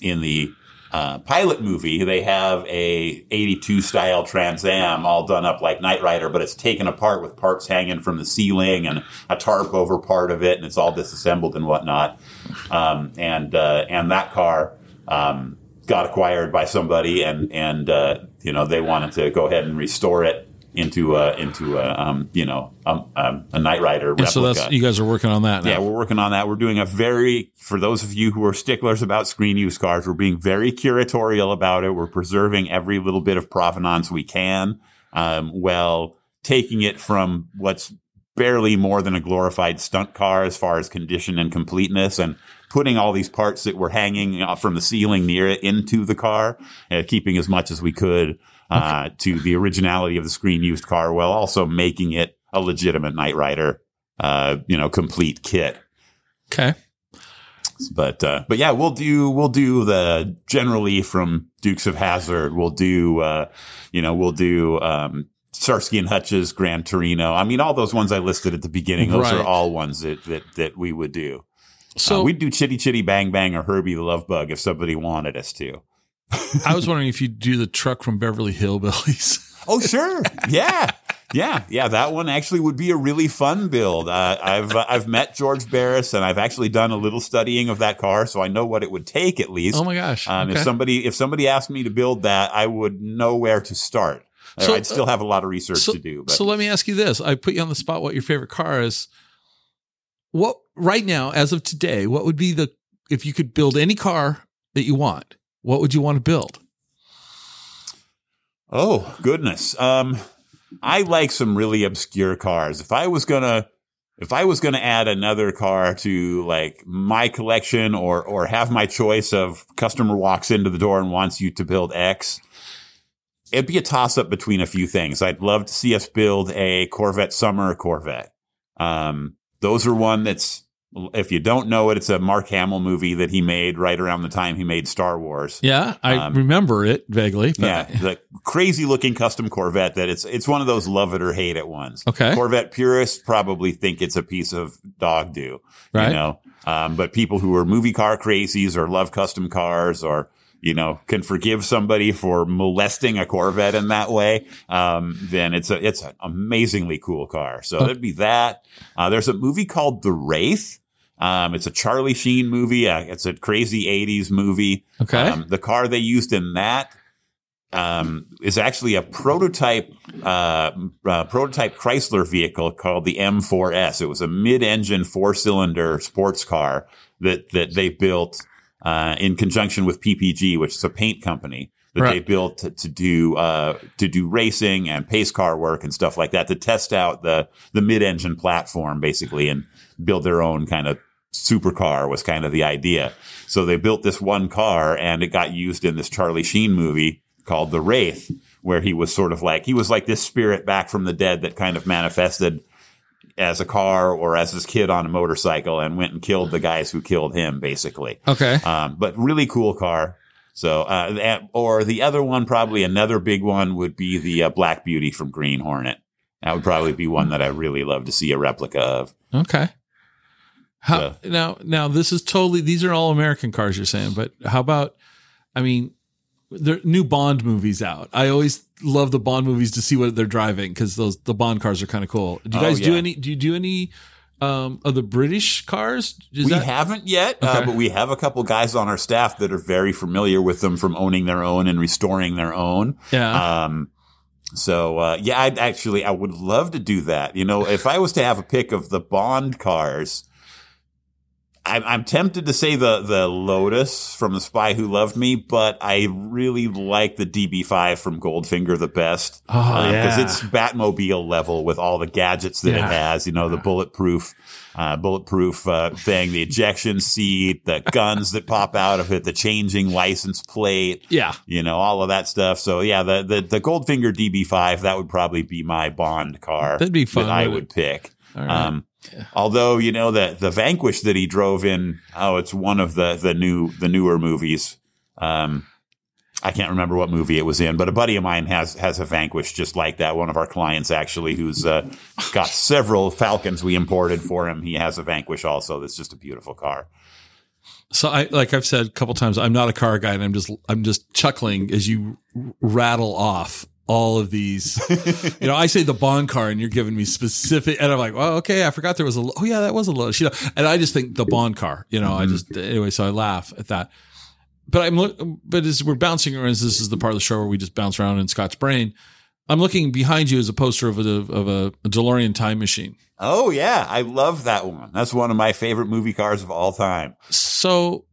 in the uh, pilot movie, they have a 82 style Trans Am all done up like Knight Rider, but it's taken apart with parts hanging from the ceiling and a tarp over part of it, and it's all disassembled and whatnot. Um, and uh, and that car um, got acquired by somebody, and and uh, you know they wanted to go ahead and restore it into a, into a, um, you know um, um, a Knight Rider replica. And so that's you guys are working on that. Now. Yeah, we're working on that. We're doing a very, for those of you who are sticklers about screen use cars, we're being very curatorial about it. We're preserving every little bit of provenance we can, um, while taking it from what's barely more than a glorified stunt car as far as condition and completeness and putting all these parts that were hanging from the ceiling near it into the car, uh, keeping as much as we could uh, to the originality of the screen used car while also making it a legitimate Knight Rider, uh, you know, complete kit. Okay. But uh, but yeah, we'll do we'll do the General Lee from Dukes of Hazzard. We'll do uh, you know we'll do um, Starsky and Hutch's Gran Torino. I mean, all those ones I listed at the beginning. Those Right. are all ones that that that we would do. So uh, we'd do Chitty Chitty Bang Bang or Herbie the Love Bug if somebody wanted us to. I was wondering if you do the truck from Beverly Hillbillies. Oh, sure. Yeah. Yeah. Yeah. That one actually would be a really fun build. Uh, I've, uh, I've met George Barris and I've actually done a little studying of that car. So I know what it would take at least. oh my gosh. Um, okay. If somebody, if somebody asked me to build that, I would know where to start. Uh, So, I'd still have a lot of research so, to do, but so let me ask you this. I put you on the spot what your favorite car is. What right now, as of today, what would be the if you could build any car that you want, what would you want to build? Oh goodness. Um, I like some really obscure cars. If I was gonna, if I was gonna add another car to like my collection or or have my choice of customer walks into the door and wants you to build X, it'd be a toss up between a few things. I'd love to see us build a Corvette Summer Corvette. Um, those are one that's if you don't know it, it's a Mark Hamill movie that he made right around the time he made Star Wars. Yeah, I Um, remember it vaguely. Yeah, the crazy looking custom Corvette that it's it's one of those love it or hate it ones. Okay. Corvette purists probably think it's a piece of dog do, Right. you know. Um, but people who are movie car crazies or love custom cars or you know can forgive somebody for molesting a Corvette in that way, um, then it's a it's an amazingly cool car. So it'd be that. Uh, there's a movie called The Wraith. Um, it's a Charlie Sheen movie. Uh, it's a crazy '80s movie. Okay. Um, the car they used in that um, is actually a prototype uh, uh, prototype Chrysler vehicle called the M4S. It was a mid-engine four-cylinder sports car that that they built uh, in conjunction with PPG, which is a paint company that they built to, to do uh, to do racing and pace car work and stuff like that to test out the the mid-engine platform basically and build their own kind of supercar was kind of the idea. So they built this one car and it got used in this Charlie Sheen movie called The Wraith, where he was sort of like, he was like this spirit back from the dead that kind of manifested as a car or as his kid on a motorcycle and went and killed the guys who killed him, basically. okay. Um, but really cool car. So, uh, that- or the other one, probably another big one would be the uh, Black Beauty from Green Hornet. That would probably be one that I really love to see a replica of. Okay. How now? Now this is totally. These are all American cars. You're saying, but how about? I mean, there are new Bond movies out. I always love the Bond movies to see what they're driving because those the Bond cars are kind of cool. Do you Oh, guys do any? Do you do any um, of the British cars? Is we that- haven't yet, uh, but we have a couple guys on our staff that are very familiar with them from owning their own and restoring their own. yeah. Um, so uh, yeah, I'd actually I would love to do that. You know, if I was to have a pick of the Bond cars, I'm, I'm tempted to say the the Lotus from The Spy Who Loved Me, but I really like the DB5 from Goldfinger the best Oh, because yeah. it's Batmobile level with all the gadgets that Yeah. it has. You know, the bulletproof. Uh, bulletproof uh, thing, the ejection seat, the guns that pop out of it, the changing license plate, yeah. you know, all of that stuff. So yeah, the the, the Goldfinger DB5 that would probably be my Bond car. That'd be fun, That I would pick. All right. Um, although you know that the Vanquish that he drove in, oh, it's one of the the new the newer movies. Um, I can't remember what movie it was in, but a buddy of mine has has a Vanquish just like that. One of our clients actually, who's uh, got several Falcons we imported for him. He has a Vanquish also. That's just a beautiful car. So I, like I've said a couple times, I'm not a car guy and I'm just, I'm just chuckling as you rattle off all of these, you know, I say the Bond car and you're giving me specific, and I'm like, well, okay, I forgot there was a, oh yeah, that was a Lotus, you know, and I just think the Bond car, you know, I mm-hmm. just, anyway, so I laugh at that. But I'm, look, but as we're bouncing around, this is the part of the show where we just bounce around in Scott's brain. I'm looking behind you as a poster of a, of a, a DeLorean time machine. Oh yeah, I love that one. That's one of my favorite movie cars of all time. So,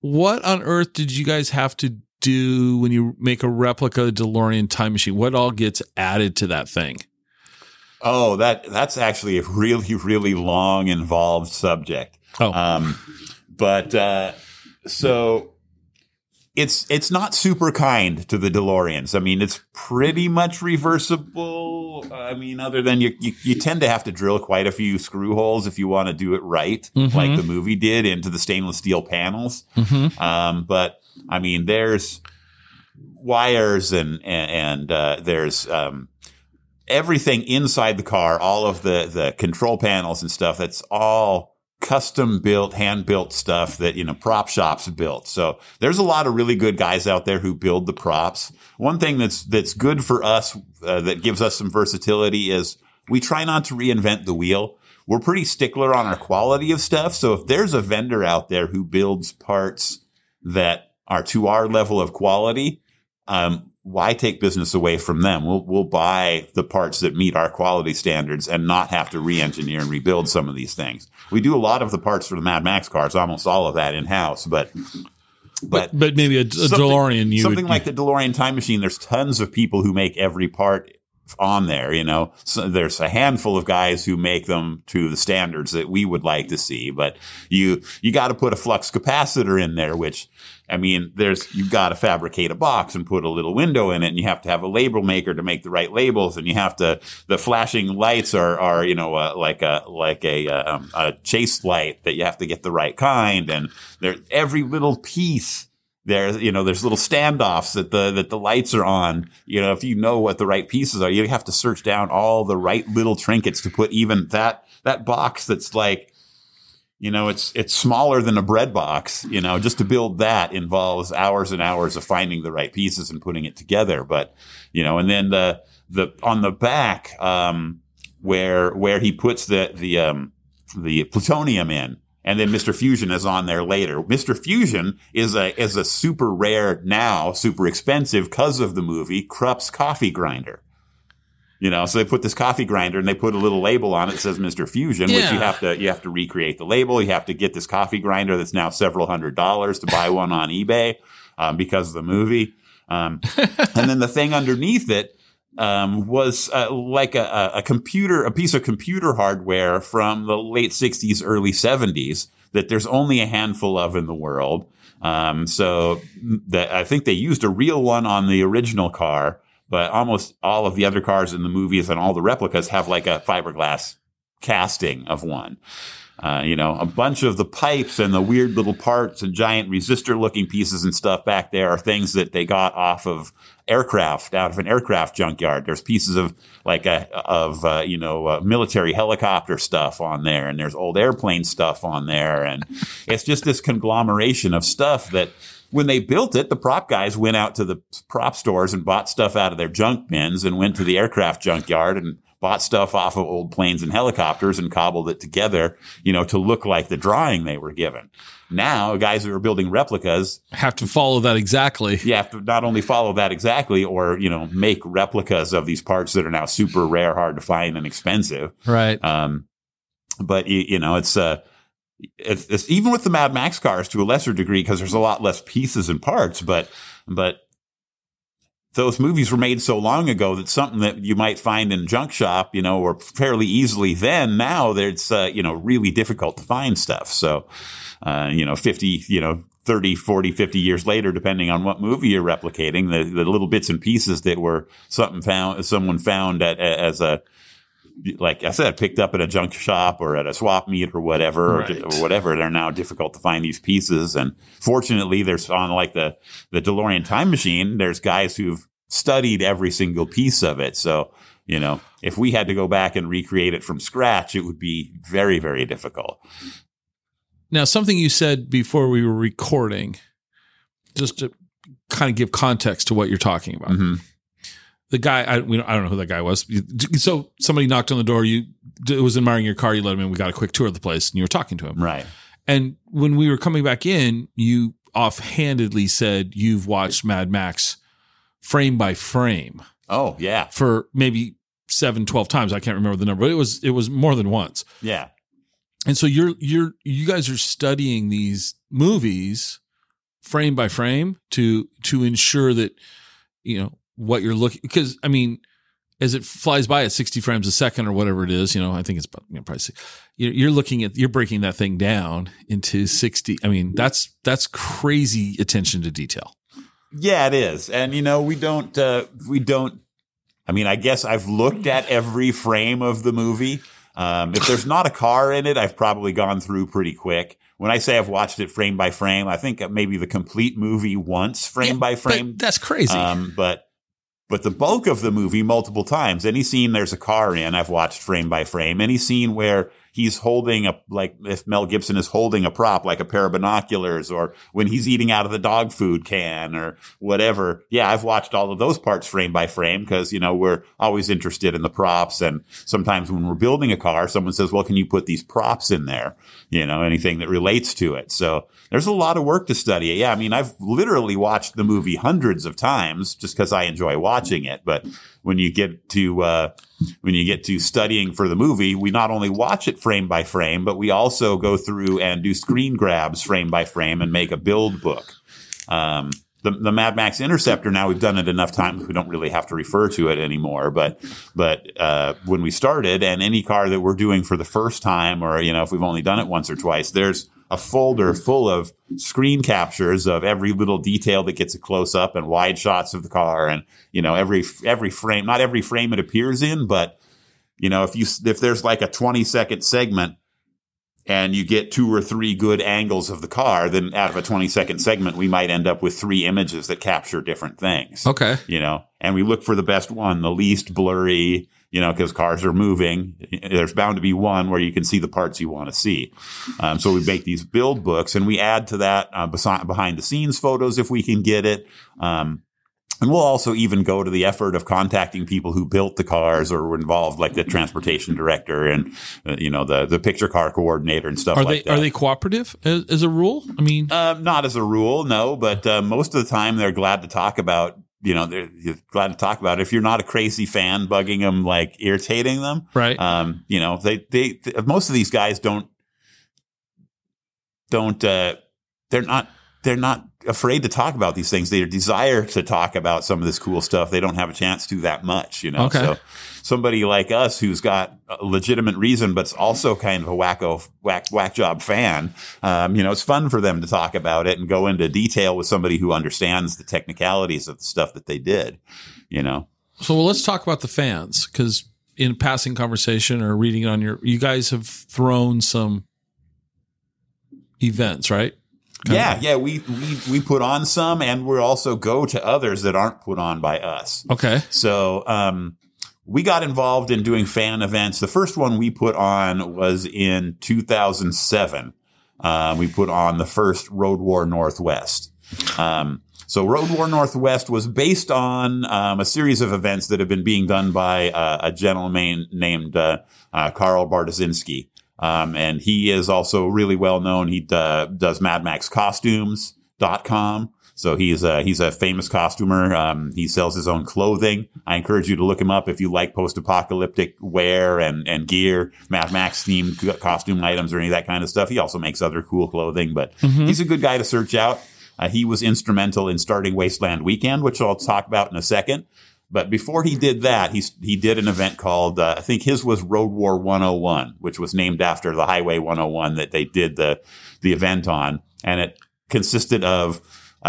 what on earth did you guys have to do when you make a replica DeLorean time machine? What all gets added to that thing? Oh, that that's actually a really really long involved subject. Oh, Um, but uh, so it's it's not super kind to the DeLoreans. I mean, it's pretty much reversible. I mean, other than you, you, you tend to have to drill quite a few screw holes if you want to do it right, like the movie did into the stainless steel panels. Mhm. Um, but I mean, there's wires and and, and uh, there's um, everything inside the car, all of the the control panels and stuff. That's all custom built, hand built stuff that you know prop shops built. So there's a lot of really good guys out there who build the props. One thing that's that's good for us uh, that gives us some versatility is we try not to reinvent the wheel. We're pretty stickler on our quality of stuff. So if there's a vendor out there who builds parts that are to our level of quality, um, why take business away from them? We'll we'll buy the parts that meet our quality standards and not have to re-engineer and rebuild some of these things. We do a lot of the parts for the Mad Max cars, almost all of that in house, but but but maybe a, a DeLorean, you something would, like the DeLorean time machine. There's tons of people who make every part on there. You know, so there's a handful of guys who make them to the standards that we would like to see. But you you got to put a flux capacitor in there, which I mean, there's you've got to fabricate a box and put a little window in it, and you have to have a label maker to make the right labels, and you have to the flashing lights are are you know uh, like a like a, um, a chase light that you have to get the right kind, and there every little piece there you know there's little standoffs that the that the lights are on. You know if you know what the right pieces are you have to search down all the right little trinkets to put even that that box that's like you know it's it's smaller than a bread box you know just to build that involves hours and hours of finding the right pieces and putting it together. But you know and then the the on the back um where where he puts the the um the plutonium in and then Mr. Fusion is on there later. Mr. Fusion is a is a super rare now, super expensive because of the movie Krups coffee grinder. You know, so they put this coffee grinder and they put a little label on it that says Mr. Fusion, which you have to you have to recreate the label. You have to get this coffee grinder that's now several hundred dollars to buy one on eBay um, because of the movie. Um, and then the thing underneath it um, was uh, like a, a- computer, a piece of computer hardware from the late 60s, early 70s that there's only a handful of in the world. Um, so that I think they used a real one on the original car, but almost all of the other cars in the movies and all the replicas have like a fiberglass casting of one. Uh, you know, a bunch of the pipes and the weird little parts and giant resistor looking pieces and stuff back there are things that they got off of aircraft out of an aircraft junkyard. There's pieces of like a, of, uh, you know, uh, military helicopter stuff on there and there's old airplane stuff on there. And it's just this conglomeration of stuff that when they built it, the prop guys went out to the prop stores and bought stuff out of their junk bins and went to the aircraft junkyard and bought stuff off of old planes and helicopters and cobbled it together, you know, to look like the drawing they were given. Now, guys who are building replicas, have to follow that exactly. you have to not only follow that exactly or, you know, make replicas of these parts that are now super rare, hard to find and expensive. Right. Um, but you, you know, it's uh, it's, it's even with the Mad Max cars to a lesser degree because there's a lot less pieces and parts. But but those movies were made so long ago that something that you might find in junk shop, you know, or fairly easily then. Now it's uh, you know really difficult to find stuff. So uh, you know, fifty, you know. 30, 40, 50 years later, depending on what movie you're replicating, the, the little bits and pieces that were something found, someone found at, as a, like I said, picked up at a junk shop or at a swap meet or whatever, Right. or, or whatever. They're now difficult to find these pieces. And fortunately, there's on like the, the DeLorean time machine, there's guys who've studied every single piece of it. So, you know, if we had to go back and recreate it from scratch, it would be very, very difficult. Now, something you said before we were recording, just to kind of give context to what you're talking about. Mhm. The guy, I, we don't, I don't know who that guy was. So somebody knocked on the door. You it was admiring your car. You let him in. We got a quick tour of the place, and you were talking to him. Right. And when we were coming back in, you offhandedly said you've watched Mad Max frame by frame Oh yeah, for maybe seven, 12 times. I can't remember the number, but it was it was more than once. yeah. And so you're you're you guys are studying these movies frame by frame to to ensure that you know what you're looking because I mean as it flies by at 60 frames a second or whatever it is, you know, I think it's you know, probably you're you're looking at, you're breaking that thing down into 60. I mean, that's, that's crazy attention to detail. Yeah, it is. And you know, we don't uh we don't I mean, I guess I've looked at every frame of the movie. Um if there's not a car in it, I've probably gone through pretty quick. When I say I've watched it frame by frame, I think maybe the complete movie once frame by But frame. that's crazy. Um but but the bulk of the movie multiple times. Any scene there's a car in, I've watched frame by frame. Any scene where he's holding a like if Mel Gibson is holding a prop like a pair of binoculars or when he's eating out of the dog food can or whatever. Yeah, I've watched all of those parts frame by frame because, you know, we're always interested in the props and sometimes when we're building a car, someone says, "Well, can you put these props in there?" You know, anything that relates to it. So, there's a lot of work to study. Yeah, I mean, I've literally watched the movie hundreds of times just because I enjoy watching it. But when you get to uh, when you get to studying for the movie, we not only watch it frame by frame, but we also go through and do screen grabs frame by frame and make a build book. Um, the, the Mad Max Interceptor. Now we've done it enough times we don't really have to refer to it anymore. But but uh, when we started, and any car that we're doing for the first time, or you know if we've only done it once or twice, there's a folder full of screen captures of every little detail that gets a close up and wide shots of the car, and you know every every frame, not every frame it appears in, but you know if you if there's like a 20 second segment and you get two or three good angles of the car, then out of a 20 second segment, we might end up with three images that capture different things. okay. You know, and we look for the best one, the least blurry, you know, because cars are moving. There's bound to be one where you can see the parts you want to see. Um, so we make these build books and we add to that uh, besi- behind the scenes photos if we can get it. Um, and we'll also even go to the effort of contacting people who built the cars or were involved, like the transportation director and uh, you know the the picture car coordinator and stuff Are like they, that. are they cooperative as, as a rule? I mean, Uh, not as a rule, no, but uh, most of the time they're glad to talk about. You know, they're glad to talk about it. If you're not a crazy fan, bugging them, like irritating them, right. um, you know, they, they, th- most of these guys don't, don't, uh, they're not, they're not afraid to talk about these things. They desire to talk about some of this cool stuff. They don't have a chance to that much, you know. Okay. So somebody like us who's got a legitimate reason, but's also kind of a wacko, whack, whack job fan, um, you know, it's fun for them to talk about it and go into detail with somebody who understands the technicalities of the stuff that they did, you know. So well, let's talk about the fans because in passing conversation or reading on your, you guys have thrown some events, right? Kind Yeah, of- yeah, we, we we put on some, and we also go to others that aren't put on by us. Okay. So um, we got involved in doing fan events. The first one we put on was in 2007. Uh, we put on the first Road War Northwest. Um, so Road War Northwest was based on um, a series of events that have been being done by uh, a gentleman named uh, uh, Carl Bartaszynski. Um, and he is also really well known. He uh, does Mad Max Costumes.com. So he's a, he's a famous costumer. Um, he sells his own clothing. I encourage you to look him up if you like post-apocalyptic wear and, and gear, Mad Max themed costume items or any of that kind of stuff. He also makes other cool clothing, but he's a good guy to search out. Uh, he was instrumental in starting Wasteland Weekend, which I'll talk about in a second. But before he did that, he he did an event called uh, I think his was Road War 101, which was named after the Highway 101 that they did the the event on, and it consisted of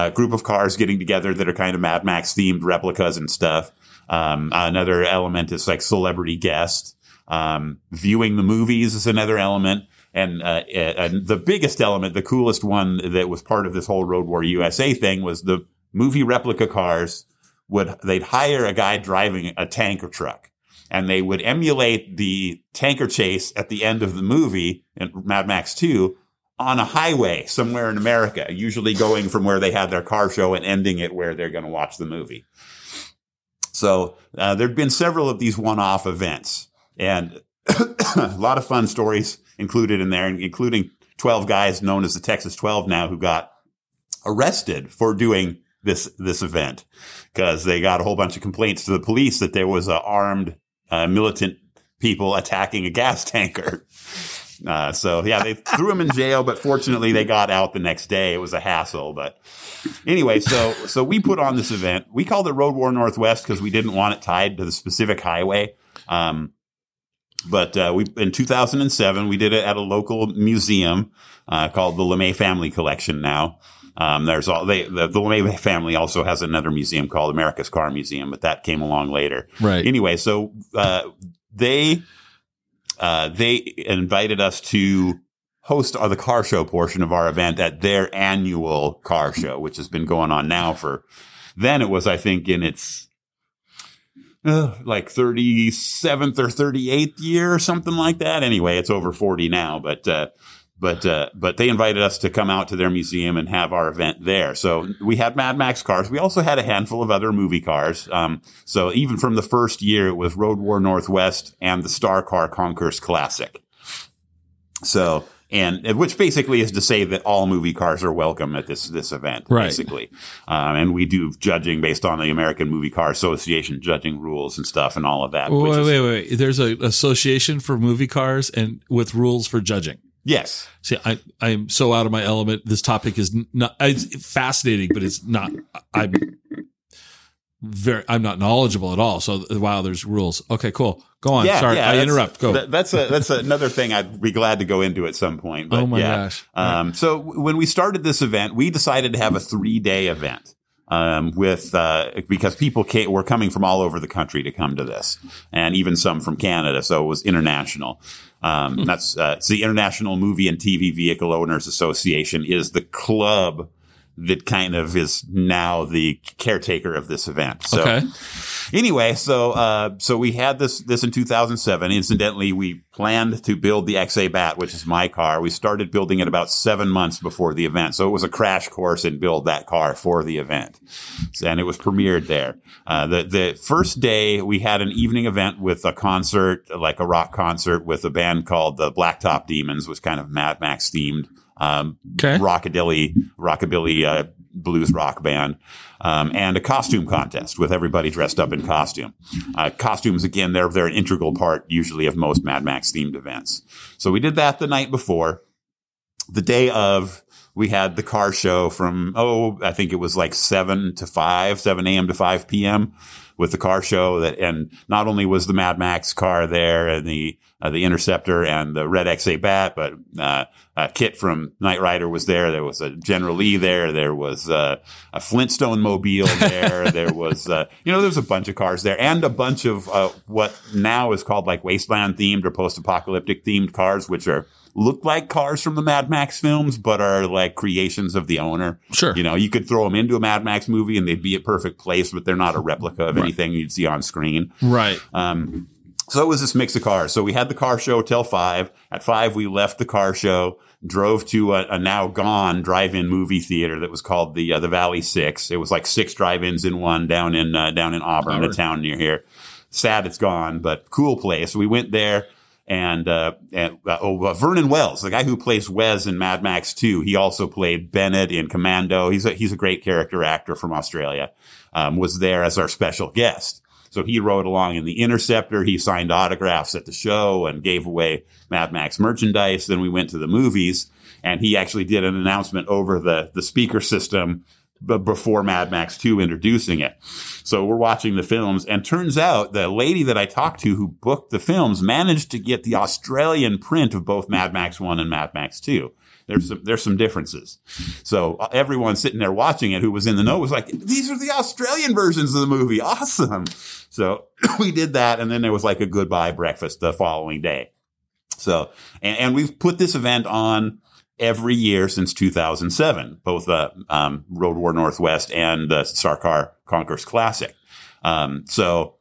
a group of cars getting together that are kind of Mad Max themed replicas and stuff. Um, another element is like celebrity guest. Um, viewing the movies is another element. And, uh, and the biggest element, the coolest one that was part of this whole Road War USA thing was the movie replica cars would, they'd hire a guy driving a tanker truck and they would emulate the tanker chase at the end of the movie in Mad Max 2 on a highway somewhere in America, usually going from where they had their car show and ending it where they're going to watch the movie. So uh, there've been several of these one-off events, and a lot of fun stories included in there, including 12 guys known as the Texas 12 now who got arrested for doing this this event because they got a whole bunch of complaints to the police that there was a armed uh, militant people attacking a gas tanker. Uh, so yeah, they threw him in jail, but fortunately they got out the next day. It was a hassle, but anyway, so so we put on this event. We called it Road War Northwest because we didn't want it tied to the specific highway. Um, but uh, we in 2007 we did it at a local museum uh, called the LeMay Family Collection. Now um, there's all they the, the LeMay family also has another museum called America's Car Museum, but that came along later. Right. Anyway, so uh, they uh, they invited us to host the car show portion of our event at their annual car show, which has been going on now for. Then it was, I think, in its uh, like 37th or 38th year or something like that. Anyway, it's over 40 now, but, uh, but, uh, but they invited us to come out to their museum and have our event there. So we had Mad Max cars. We also had a handful of other movie cars. Um, so even from the first year, it was Road War Northwest and the Star Car Concours Classic. So, and which basically is to say that all movie cars are welcome at this this event, Right. basically. Um, and we do judging based on the American Movie Car Association judging rules and stuff and all of that. which Wait, is- wait, wait. There's an association for movie cars and with rules for judging. Yes. See, I, I'm so out of my element. This topic is not, it's fascinating, but it's not, I'm very, I'm not knowledgeable at all. So, wow, there's rules. Okay, cool. Go on. Sorry, I interrupt. Go. that- that's a that's another thing I'd be glad to go into at some point. But oh my yeah. gosh. Um, so when we started this event, we decided to have a three day event. Um, with, uh, because people came, were coming from all over the country to come to this and even some from Canada. So it was international. Um, that's, uh, it's the International Movie and TV Vehicle Owners Association is the club that kind of is now the caretaker of this event. So, okay. Anyway, so uh, so we had this this in 2007. Incidentally, we planned to build the XA Bat, which is my car. We started building it about seven months before the event, so it was a crash course in build that car for the event, and it was premiered there. Uh, the the first day we had an evening event with a concert, like a rock concert with a band called the Blacktop Demons, was kind of Mad Max themed. Um, Okay. rockabilly, rockabilly uh, blues rock band, um, and a costume contest with everybody dressed up in costume. Uh, costumes, again, they're they're an integral part usually of most Mad Max themed events. So we did that the night before. The day of, we had the car show from oh, I think it was like seven to five, seven a.m. to five p.m. with the car show that, and not only was the Mad Max car there and the uh, the Interceptor and the Red XA Bat, but uh, uh, KITT from Knight Rider was there. There was a General Lee there. There was uh, a Flintstone mobile there. there was, uh, you know, there was a bunch of cars there and a bunch of uh, what now is called like wasteland themed or post apocalyptic themed cars, which are look like cars from the Mad Max films, but are like creations of the owner. Sure. You know, you could throw them into a Mad Max movie and they'd be a perfect place, but they're not a replica of anything you'd see on screen. Right. Um, so it was this mix of cars. So we had the car show till five. At five, we left the car show, drove to a, a now gone drive-in movie theater that was called the uh, the Valley Six. It was like six drive-ins in one down in uh, down in Auburn, Auburn. a town near here. Sad it's gone, but cool place. We went there. And, uh, and uh, oh, uh, Vernon Wells, the guy who plays Wes in Mad Max 2, he also played Bennett in Commando. He's a, he's a great character actor from Australia, um, was there as our special guest. So he rode along in the Interceptor. He signed autographs at the show and gave away Mad Max merchandise. Then we went to the movies and he actually did an announcement over the, the speaker system b- before Mad Max 2 introducing it. So we're watching the films and turns out the lady that I talked to who booked the films managed to get the Australian print of both Mad Max 1 and Mad Max 2. There's some, there's some differences. So uh, everyone sitting there watching it who was in the know was like, these are the Australian versions of the movie. Awesome. So we did that. And then there was like a goodbye breakfast the following day. So, and, and we've put this event on every year since 2007, both the um, Road War Northwest and the Star Car Concours Classic. Um, so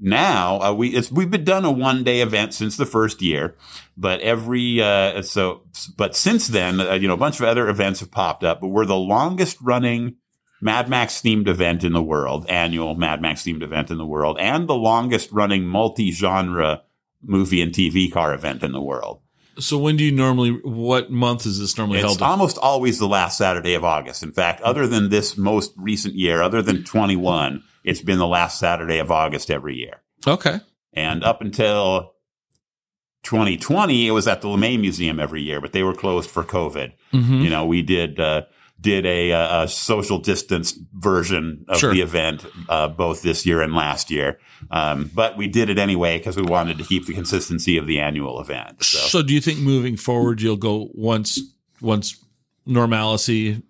now uh, we it's we've been done a one day event since the first year, but every uh, so but since then uh, you know a bunch of other events have popped up, but we're the longest running Mad Max themed event in the world, annual Mad Max themed event in the world, and the longest running multi genre movie and TV car event in the world. So when do you normally? What month is this normally It's held? almost always the last Saturday of August. In fact, other than this most recent year, other than 21, it's been the last Saturday of August every year. okay. And up until 2020, it was at the LeMay Museum every year, but they were closed for COVID. Mm-hmm. You know, we did uh, did a, a social distance version of Sure. the event uh, both this year and last year, um, but we did it anyway because we wanted to keep the consistency of the annual event. So. So, do you think moving forward you'll go once once normalcy?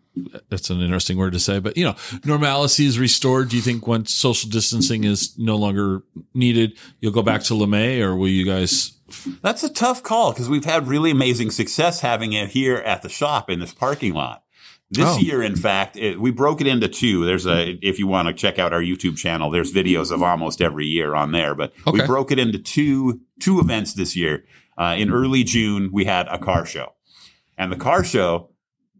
That's an interesting word to say, but you know, normalcy is restored. Do you think once social distancing is no longer needed, you'll go back to LeMay, or will you guys? that's a tough call because we've had really amazing success having it here at the shop in this parking lot. This Oh. year, in fact, it, we broke it into two. There's a, if you want to check out our YouTube channel, there's videos of almost every year on there, but we broke it into two, two events this year. Uh, in early June, we had a car show and the car show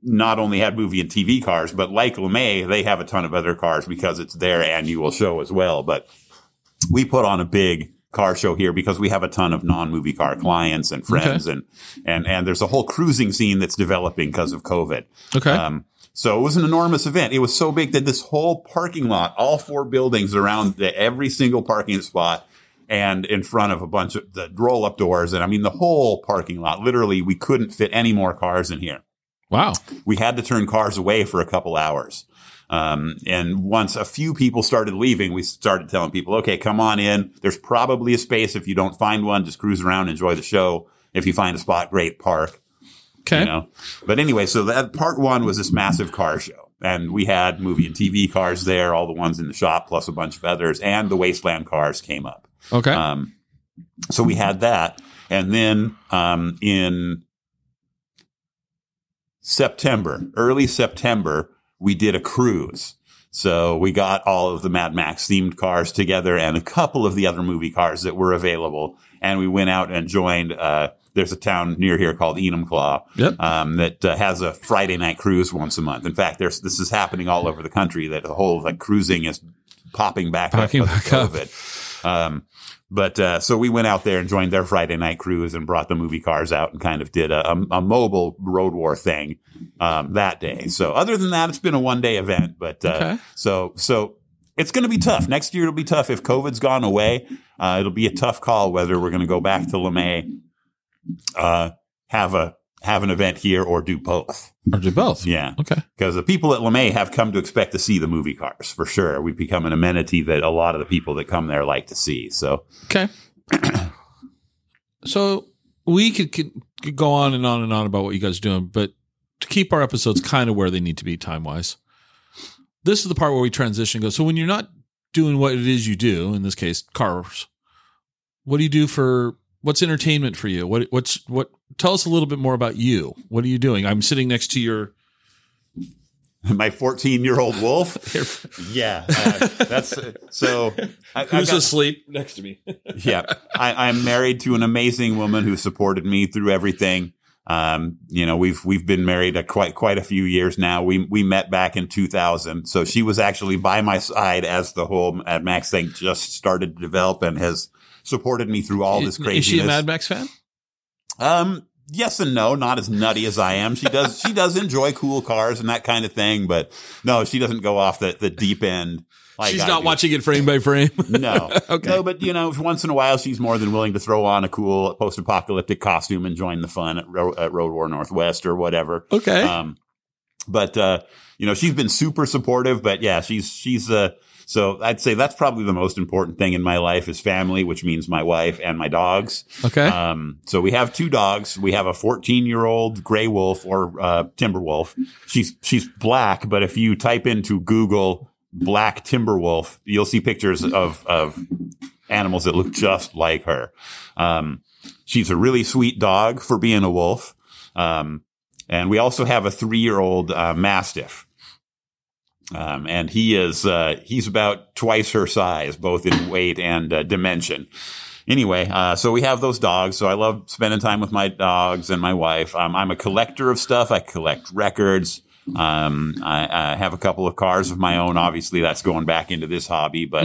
not only had movie and TV cars, but like LeMay, they have a ton of other cars because it's their annual show as well. But we put on a big car show here because we have a ton of non-movie car clients and friends and, and, and there's a whole cruising scene that's developing because of COVID. Okay. Um, so it was an enormous event. It was so big that this whole parking lot, all four buildings around the, every single parking spot and in front of a bunch of the roll up doors. And I mean, the whole parking lot, literally, we couldn't fit any more cars in here. Wow. We had to turn cars away for a couple hours. Um, and once a few people started leaving, we started telling people, okay, come on in. There's probably a space. If you don't find one, just cruise around, enjoy the show. If you find a spot, great, park Okay. you know. But anyway, so that part one was this massive car show, and we had movie and TV cars there, all the ones in the shop, plus a bunch of others, and the Wasteland cars came up. Okay. Um, so we had that, and then um, in September, early September, we did a cruise. So we got all of the Mad Max themed cars together and a couple of the other movie cars that were available, and we went out and joined. Uh, there's a town near here called Enumclaw Yep. um, that uh, has a Friday night cruise once a month. In fact, there's this is happening all over the country. That the whole like cruising is popping back Popping up back COVID. Um, but uh, so we went out there and joined their Friday night cruise and brought the movie cars out and kind of did a, a, a mobile road war thing um, that day. So other than that, it's been a one day event. But uh, Okay. so so it's going to be tough. Next year it'll be tough if COVID's gone away. Uh, it'll be a tough call whether we're going to go back to LeMay, uh, have a have an event here or do both. or do both. Yeah Okay. because the people at LeMay have come to expect to see the movie cars for sure. We've become an amenity that a lot of the people that come there like to see. So Okay. so we could, could, go on and on and on about what you guys are doing, but to keep our episodes kind of where they need to be time wise, this is the part where we transition. Go. So when you're not doing what it is you do, in this case, cars, what do you do for what's entertainment for you? What what's what? Tell us a little bit more about you. What are you doing? I'm sitting next to your. my 14 year old wolf. yeah, uh, that's so. I, Who's got- asleep next to me? yeah, I, I'm married to an amazing woman who supported me through everything. Um, you know, we've we've been married a quite quite a few years now. We we met back in 2000, so she was actually by my side as the whole Mad Max thing just started to develop and has supported me through all this craziness. Is she a Mad Max fan? Um, yes and no, not as nutty as I am. She does she does enjoy cool cars and that kind of thing, but no, she doesn't go off the, the deep end. Like She's I not do. watching it frame by frame. No, Okay. no, but you know, once in a while, she's more than willing to throw on a cool post-apocalyptic costume and join the fun at, Ro- at Road War Northwest or whatever. Okay. Um, but uh, you know, she's been super supportive. But yeah, she's she's uh, so I'd say that's probably the most important thing in my life is family, which means my wife and my dogs. okay. Um, so we have two dogs. We have a 14 year old gray wolf or uh, timber wolf. She's she's black, but if you type into Google black timber wolf, you'll see pictures of of animals that look just like her. Um, she's a really sweet dog for being a wolf. Um, and we also have a three year old uh, mastiff. Um, and he is uh, he's about twice her size, both in weight and uh, dimension. Anyway, uh, so we have those dogs. So I love spending time with my dogs and my wife. Um, I'm a collector of stuff. I collect records. Um, I, I, have a couple of cars of my own. Obviously, that's going back into this hobby, but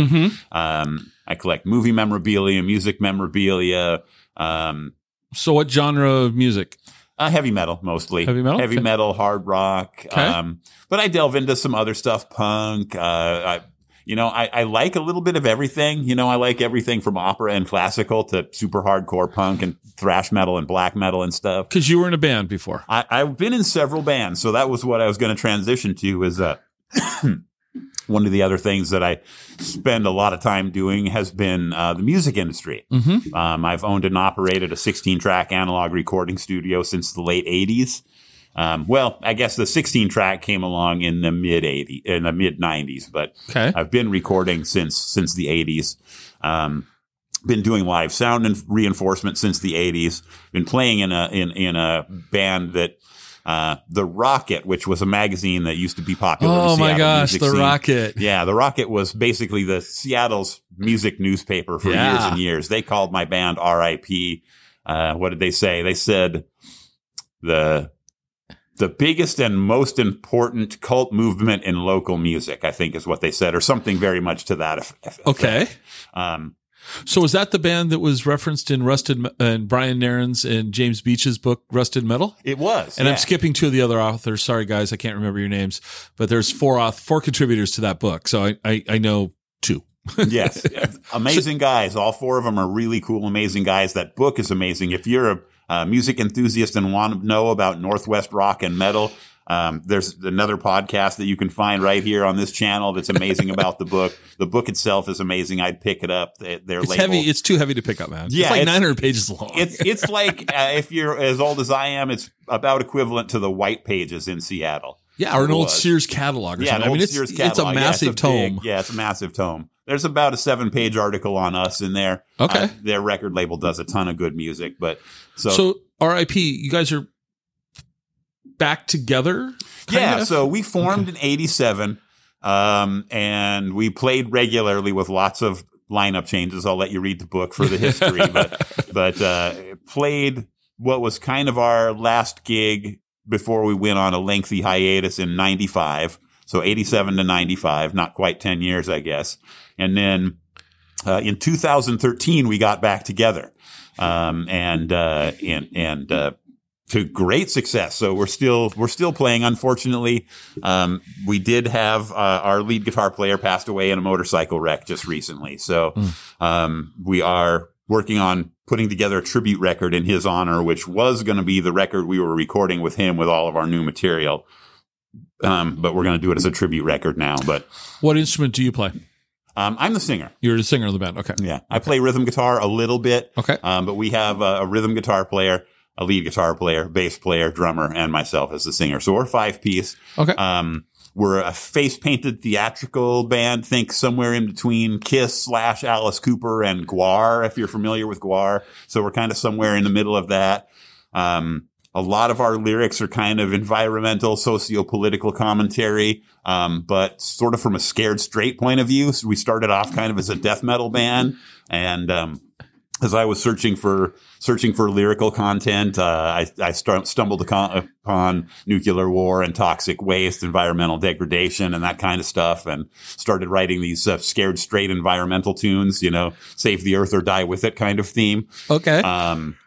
um, I collect movie memorabilia, music memorabilia. Um, So, what genre of music? Uh, heavy metal mostly. Heavy metal? Heavy metal, hard rock. Okay. Um, but I delve into some other stuff, punk. Uh, I, you know, I, I like a little bit of everything. You know, I like everything from opera and classical to super hardcore punk and thrash metal and black metal and stuff. Because you were in a band before. I, I've been in several bands, so that was what I was going to transition to. Is uh, one of the other things that I spend a lot of time doing has been uh, the music industry. Mm-hmm. Um, I've owned and operated a 16 track analog recording studio since the late 80s. Um, well, I guess the 16 track came along in the mid 80s, in the mid 90s, but Okay. I've been recording since since the 80s. Um, been doing live sound and reinforcement since the 80s. Been playing in a in in a band that uh, the Rocket, which was a magazine that used to be popular. Oh my gosh, the scene. Rocket. Yeah, the Rocket was basically the Seattle's music newspaper for Yeah. years and years. They called my band RIP. Uh, what did they say? They said the the biggest and most important cult movement in local music. I think is what they said, or something very much to that effect. Okay. Um, So, was that the band that was referenced in Rusted Me- and Brian Nairn's and James Beach's book, Rusted Metal? it was, And yeah. I'm skipping two of the other authors. Sorry, guys, I can't remember your names, but there's four auth- four contributors to that book, so I I, I know two. yes, amazing guys. All four of them are really cool, amazing guys. That book is amazing. If you're a, uh music enthusiast and want to know about Northwest rock and metal, um, there's another podcast that you can find right here on this channel that's amazing about the book. The book itself is amazing. I'd pick it up. They- They're It's labeled. heavy. It's too heavy to pick up, man. Yeah, it's like it's- 900 pages long. it's it's like uh, if you're as old as I am, it's about equivalent to the white pages in Seattle. yeah, or an old. Sears catalog or Yeah, an something. I old mean, it's Sears it's a catalog. Yeah, massive a tome. big- yeah, it's a massive tome. There's about a seven page article on us in there. Okay. Uh, their record label does a ton of good music, but so, So, RIP, you guys are back together. yeah, kinda? so we formed in 87, um, and we played regularly with lots of lineup changes. I'll let you read the book for the history, but, but, uh, played what was kind of our last gig before we went on a lengthy hiatus in 95. So 87 to 95, not quite 10 years, I guess. And then, uh, in 2013, we got back together. Um, and, uh, and, and, uh, to great success. So we're still, we're still playing. Unfortunately, um, we did have, uh, our lead guitar player passed away in a motorcycle wreck just recently. So, um, we are working on putting together a tribute record in his honor, which was going to be the record we were recording with him with all of our new material. Um, but we're going to do it as a tribute record now. But, What instrument do you play? um, I'm the singer. You're the singer of the band. Okay. Yeah. I play rhythm guitar a little bit. Okay. Um, but we have a, a rhythm guitar player, a lead guitar player, bass player, drummer, and myself as the singer. So we're five piece. Okay. Um, we're a face painted theatrical band. Think somewhere in between Kiss slash Alice Cooper and GWAR, if you're familiar with GWAR. So we're kind of somewhere in the middle of that. Um, a lot of our lyrics are kind of environmental, socio-political commentary, um, but sort of from a scared straight point of view. So we started off kind of as a death metal band, and um, as I was searching for searching for lyrical content, uh, I, I st- stumbled upon, upon nuclear war and toxic waste, environmental degradation, and that kind of stuff, and started writing these uh, scared straight environmental tunes. You know, save the earth or die with it kind of theme. Okay. Um,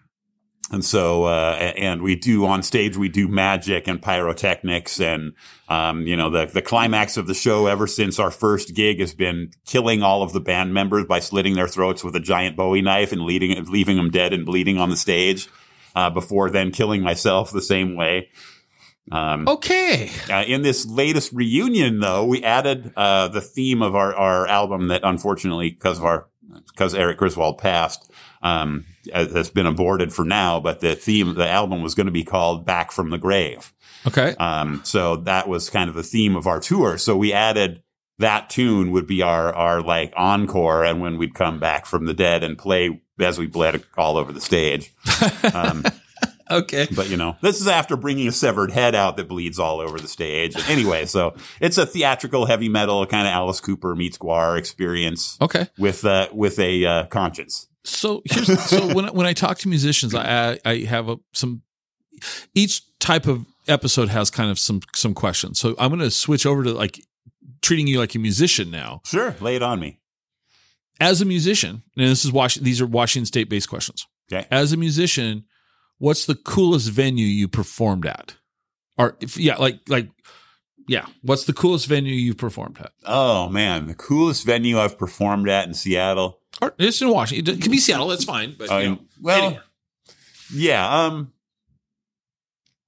and so, uh, and we do on stage, we do magic and pyrotechnics and, um, you know, the, the climax of the show ever since our first gig has been killing all of the band members by slitting their throats with a giant Bowie knife and leading, leaving them dead and bleeding on the stage, uh, before then killing myself the same way. Um, okay. uh, in this latest reunion, though, we added uh, the theme of our, our album that, unfortunately, because of our because Eric Griswold passed, um, has has been aborted for now. But the theme, the album was going to be called "Back from the Grave." Okay. Um, so that was kind of the theme of our tour. So we added that tune would be our our like encore, and when we'd come back from the dead and play as we bled all over the stage. Um, okay. But you know, this is after bringing a severed head out that bleeds all over the stage. Anyway, so it's a theatrical heavy metal kind of Alice Cooper meets GWAR experience Okay. with uh, with a uh, conscience. So here's so when I- when I talk to musicians, I I have a, some each type of episode has kind of some some questions. So I'm going to switch over to like treating you like a musician now. Sure, lay it on me. As a musician, and this is Wash, these are Washington State based questions. Okay. As a musician, what's the coolest venue you performed at? Or if, yeah, like like yeah, what's the coolest venue you've performed at? Oh man, the coolest venue I've performed at in Seattle. Or it's in Washington. It can be Seattle. That's fine. But you know, well, anywhere. Yeah, um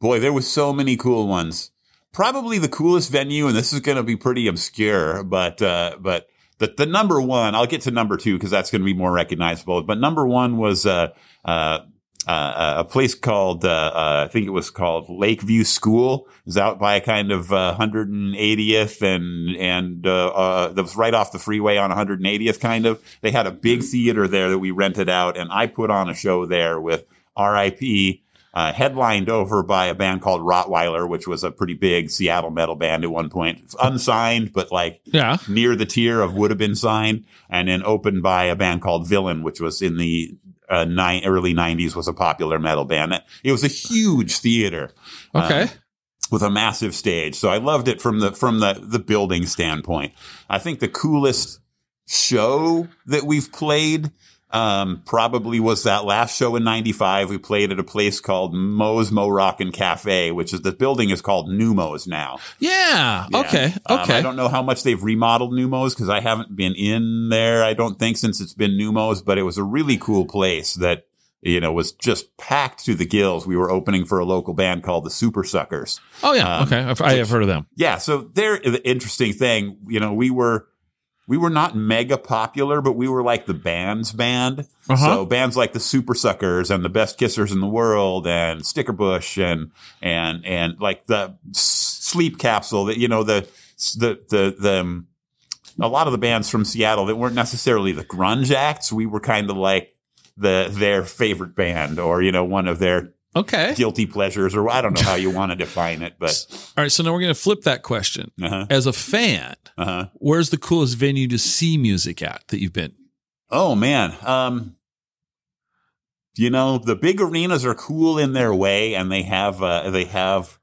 boy, there was so many cool ones. Probably the coolest venue, and this is going to be pretty obscure, but uh, but the the number one, I'll get to number two because that's going to be more recognizable. But number one was uh, uh, uh, a place called uh, uh, I think it was called Lakeview School. It was out by a kind of uh, 180th and and uh, uh, that was right off the freeway on 180th. Kind of, they had a big theater there that we rented out, and I put on a show there with R.I.P. Uh, headlined over by a band called Rottweiler, which was a pretty big Seattle metal band at one point. It's unsigned, but like yeah. near the tier of would have been signed, and then opened by a band called Villain, which was in the uh, nine, early '90s was a popular metal band. It was a huge theater Okay. with a massive stage, so I loved it from the from the the building standpoint. I think the coolest show that we've played um, probably was that last show in 95. We played at a place called Mo's Mo Rockin' Cafe, which is the building is called Neumos now. yeah. Yeah. Okay. Um, Okay. I don't know how much they've remodeled Neumos because I haven't been in there. I don't think since it's been Neumos, but it was a really cool place that you know was just packed to the gills. We were opening for a local band called the Supersuckers. oh yeah. um, okay. I've, I have heard of them. Yeah, so they're the interesting thing. You know, we were we were not mega popular, but we were like the band's band. Uh-huh. So bands like the Supersuckers and the Best Kissers in the World and Sticker Bush and and and like the Sleep Capsule. That you know the the the the. um, a lot of the bands from Seattle that weren't necessarily the grunge acts, we were kind of like the their favorite band or you know one of their Okay. guilty pleasures or I don't know how you want to define it, but All right. So now we're going to flip that question. uh-huh, As a fan, uh-huh. where's the coolest venue to see music at that you've been? Oh man. Um you know, the big arenas are cool in their way and they have uh, they have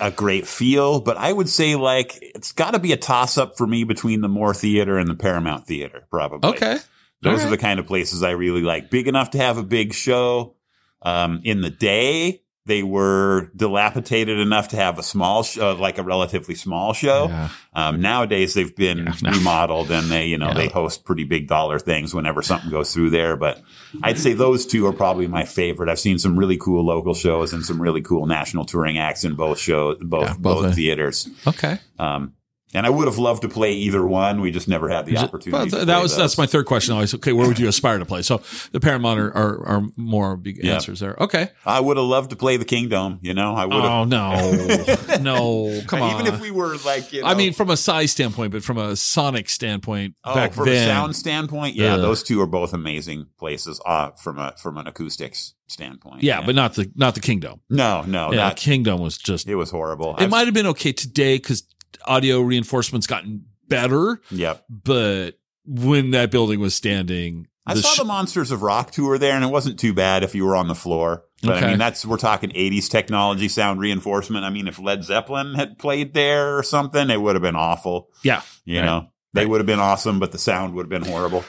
a great feel, but I would say like it's got to be a toss up for me between the Moore Theater and the Paramount Theater probably. Okay. Those All are the kind of places I really like. Big enough to have a big show. Um, in the day, they were dilapidated enough to have a small show, like a relatively small show. Yeah. Um, nowadays they've been Yeah, no. remodeled and they, you know, Yeah. they host pretty big dollar things whenever something goes through there. But I'd say those two are probably my favorite. I've seen some really cool local shows and some really cool national touring acts in both shows, both, both both, theaters. Okay. Um, and I would have loved to play either one. We just never had the opportunity. Well, th- that was those. that's my third question. Always okay. Where would you aspire to play? So the Paramount are are, are more big Yeah. answers there. Okay. I would have loved to play the Kingdome. You know, I would have. Oh no, no, come on. Even if we were like, you know, I mean, from a size standpoint, but from a sonic standpoint, oh, back from then, a sound standpoint, yeah, Ugh. those two are both amazing places. Uh, from a from an acoustics standpoint, yeah, but not the not the Kingdome. no, no, yeah, not, Kingdome was just. it was horrible. It might have been okay today because audio reinforcement's gotten better, Yep. but when that building was standing, I the saw sh- the Monsters of Rock tour there, and it wasn't too bad if you were on the floor. But Okay. I mean, that's we're talking '80s technology, sound reinforcement. I mean, if Led Zeppelin had played there or something, it would have been awful. yeah, You Right. know, they Right. would have been awesome, but the sound would have been horrible.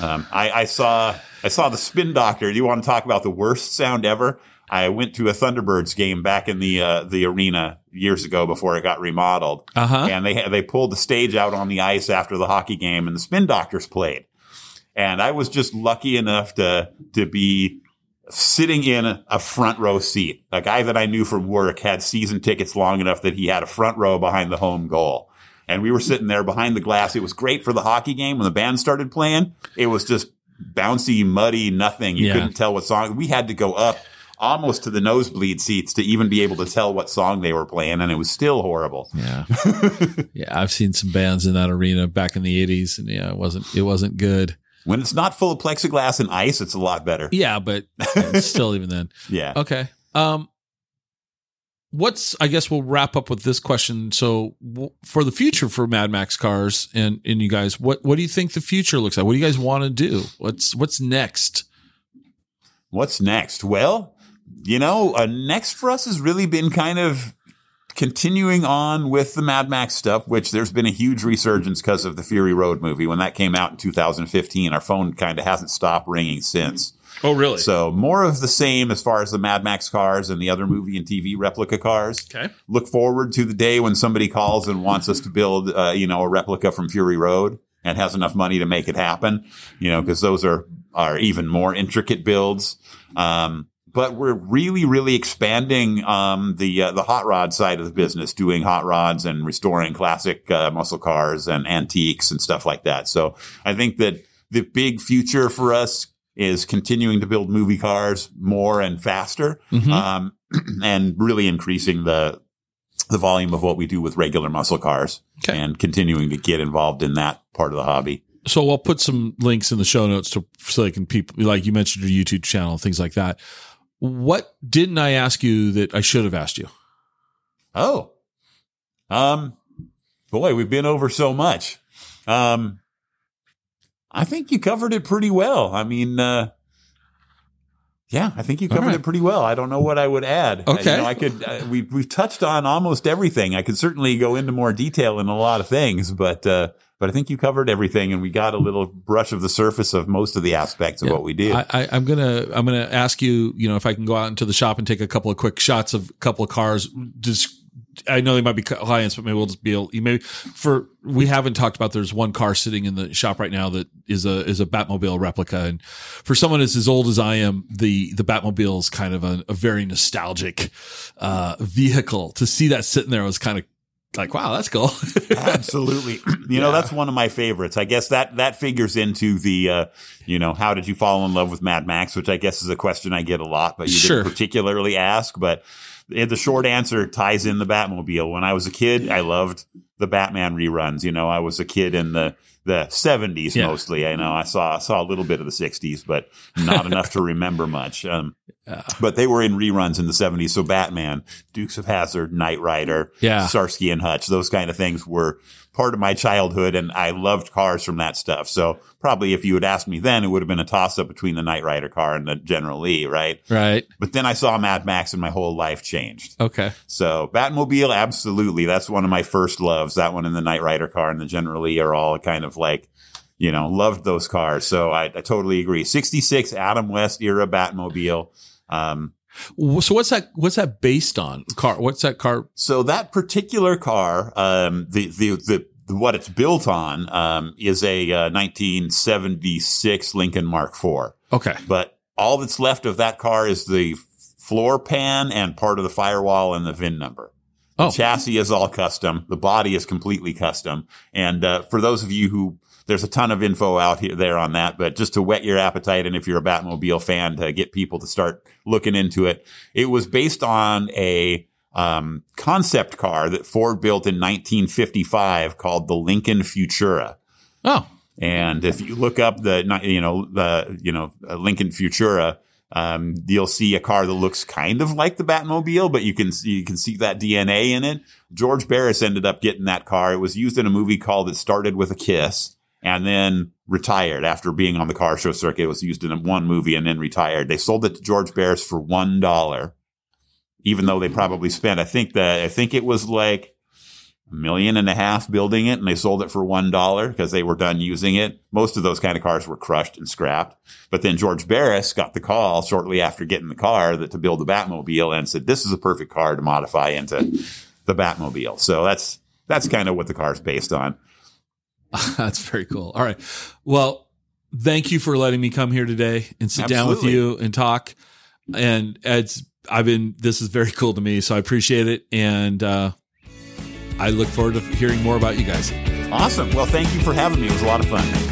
Um, I, I saw I saw the Spin Doctor. Do you want to talk about the worst sound ever? I went to a Thunderbirds game back in the uh, the arena years ago before it got remodeled, uh huh. and they they pulled the stage out on the ice after the hockey game, and the Spin Doctors played. And I was just lucky enough to to be sitting in a, a front row seat. A guy that I knew from work had season tickets long enough that he had a front row behind the home goal. And we were sitting there behind the glass. It was great for the hockey game when the band started playing. It was just bouncy, muddy, nothing. You Yeah. couldn't tell what song. We had to go up almost to the nosebleed seats to even be able to tell what song they were playing, and it was still horrible. Yeah, yeah. I've seen some bands in that arena back in the '80s, and yeah, it wasn't it wasn't good. When it's not full of plexiglass and ice, it's a lot better. Yeah, but still, even then. Yeah. Okay. Um, what's I guess we'll wrap up with this question. So, w- for the future for Mad Max cars and and you guys, what what do you think the future looks like? What do you guys want to do? What's what's next? What's next? Well, you know, uh, next for us has really been kind of continuing on with the Mad Max stuff, which there's been a huge resurgence because of the Fury Road movie. When that came out in 2015, our phone kind of hasn't stopped ringing since. Oh, really? So more of the same as far as the Mad Max cars and the other movie and TV replica cars. okay. Look forward to the day when somebody calls and wants us to build, uh, you know, a replica from Fury Road and has enough money to make it happen, you know, because those are, are even more intricate builds. Um, but we're really, really expanding um, the uh, the hot rod side of the business, doing hot rods and restoring classic uh, muscle cars and antiques and stuff like that. So I think that the big future for us is continuing to build movie cars more and faster, Mhm. um, and really increasing the the volume of what we do with regular muscle cars, Okay. and continuing to get involved in that part of the hobby. So I'll put some links in the show notes to so they can people like you mentioned your YouTube channel, things like that. What didn't I ask you that I should have asked you? Oh, um, boy, we've been over so much. Um, I think you covered it pretty well. I mean, uh, yeah, I think you covered right. it pretty well. I don't know what I would add. Uh, Okay. you know, I could. Uh, we we've touched on almost everything. I could certainly go into more detail in a lot of things, but uh, but I think you covered everything, and we got a little brush of the surface of most of the aspects of Yeah. what we do. I, I, I'm gonna I'm gonna ask you, you know, if I can go out into the shop and take a couple of quick shots of a couple of cars. Just I know they might be clients, but maybe we'll just be able. Maybe for we haven't talked about. There's one car sitting in the shop right now that is a is a Batmobile replica, and for someone as as old as I am, the the Batmobile is kind of a, a very nostalgic uh, vehicle. To see that sitting there was kind of like, wow, that's cool. Absolutely. You know, Yeah. that's one of my favorites. I guess that, that figures into the, uh, you know, how did you fall in love with Mad Max, which I guess is a question I get a lot, but you Sure. didn't particularly ask. But the short answer ties in the Batmobile. When I was a kid, I loved the Batman reruns. You know, I was a kid in the, the 70s Yeah. mostly. I know I saw, saw a little bit of the 60s, but not enough to remember much. Um, Yeah. but they were in reruns in the 70s. So Batman, Dukes of Hazzard, Knight Rider, Yeah. Starsky and Hutch, those kind of things were part of my childhood and I loved cars from that stuff. So probably if you had asked me then, it would have been a toss up between the Knight Rider car and the General Lee, right? right. But then I saw Mad Max and my whole life changed. Okay. So Batmobile, absolutely. That's one of my first loves. That one and the Knight Rider car and the General Lee are all kind of like, you know, loved those cars. So I, I totally agree. 66 Adam West era Batmobile. Um, So what's that? What's that based on? Car? What's that car? So that particular car, um, the, the, the, what it's built on, um, is a uh, 1976 Lincoln Mark IV. Okay. But all that's left of that car is the floor pan and part of the firewall and the VIN number. Oh. Chassis is all custom. The body is completely custom. And uh, for those of you who there's a ton of info out here there on that, but just to whet your appetite and if you're a Batmobile fan to get people to start looking into it, it was based on a um, concept car that Ford built in 1955 called the Lincoln Futura. Oh. And if you look up the, you know, the, you know, uh, Lincoln Futura, um, you'll see a car that looks kind of like the Batmobile, but you can see, you can see that DNA in it. George Barris ended up getting that car. It was used in a movie called It Started with a Kiss and then retired after being on the car show circuit. It was used in one movie and then retired. They sold it to George Barris for one dollar, even though they probably spent, I think that, I think it was like a million and a half building it and they sold it for one dollar because they were done using it. Most of those kind of cars were crushed and scrapped. But then George Barris got the call shortly after getting the car that to build the Batmobile and said, this is a perfect car to modify into the Batmobile. So that's, that's kind of what the car is based on. That's very cool. All right. Well, thank you for letting me come here today and sit down with you and talk. And it's, I've been, this is very cool to me. So I appreciate it. And, uh, I look forward to hearing more about you guys. Awesome. Well, thank you for having me. It was a lot of fun.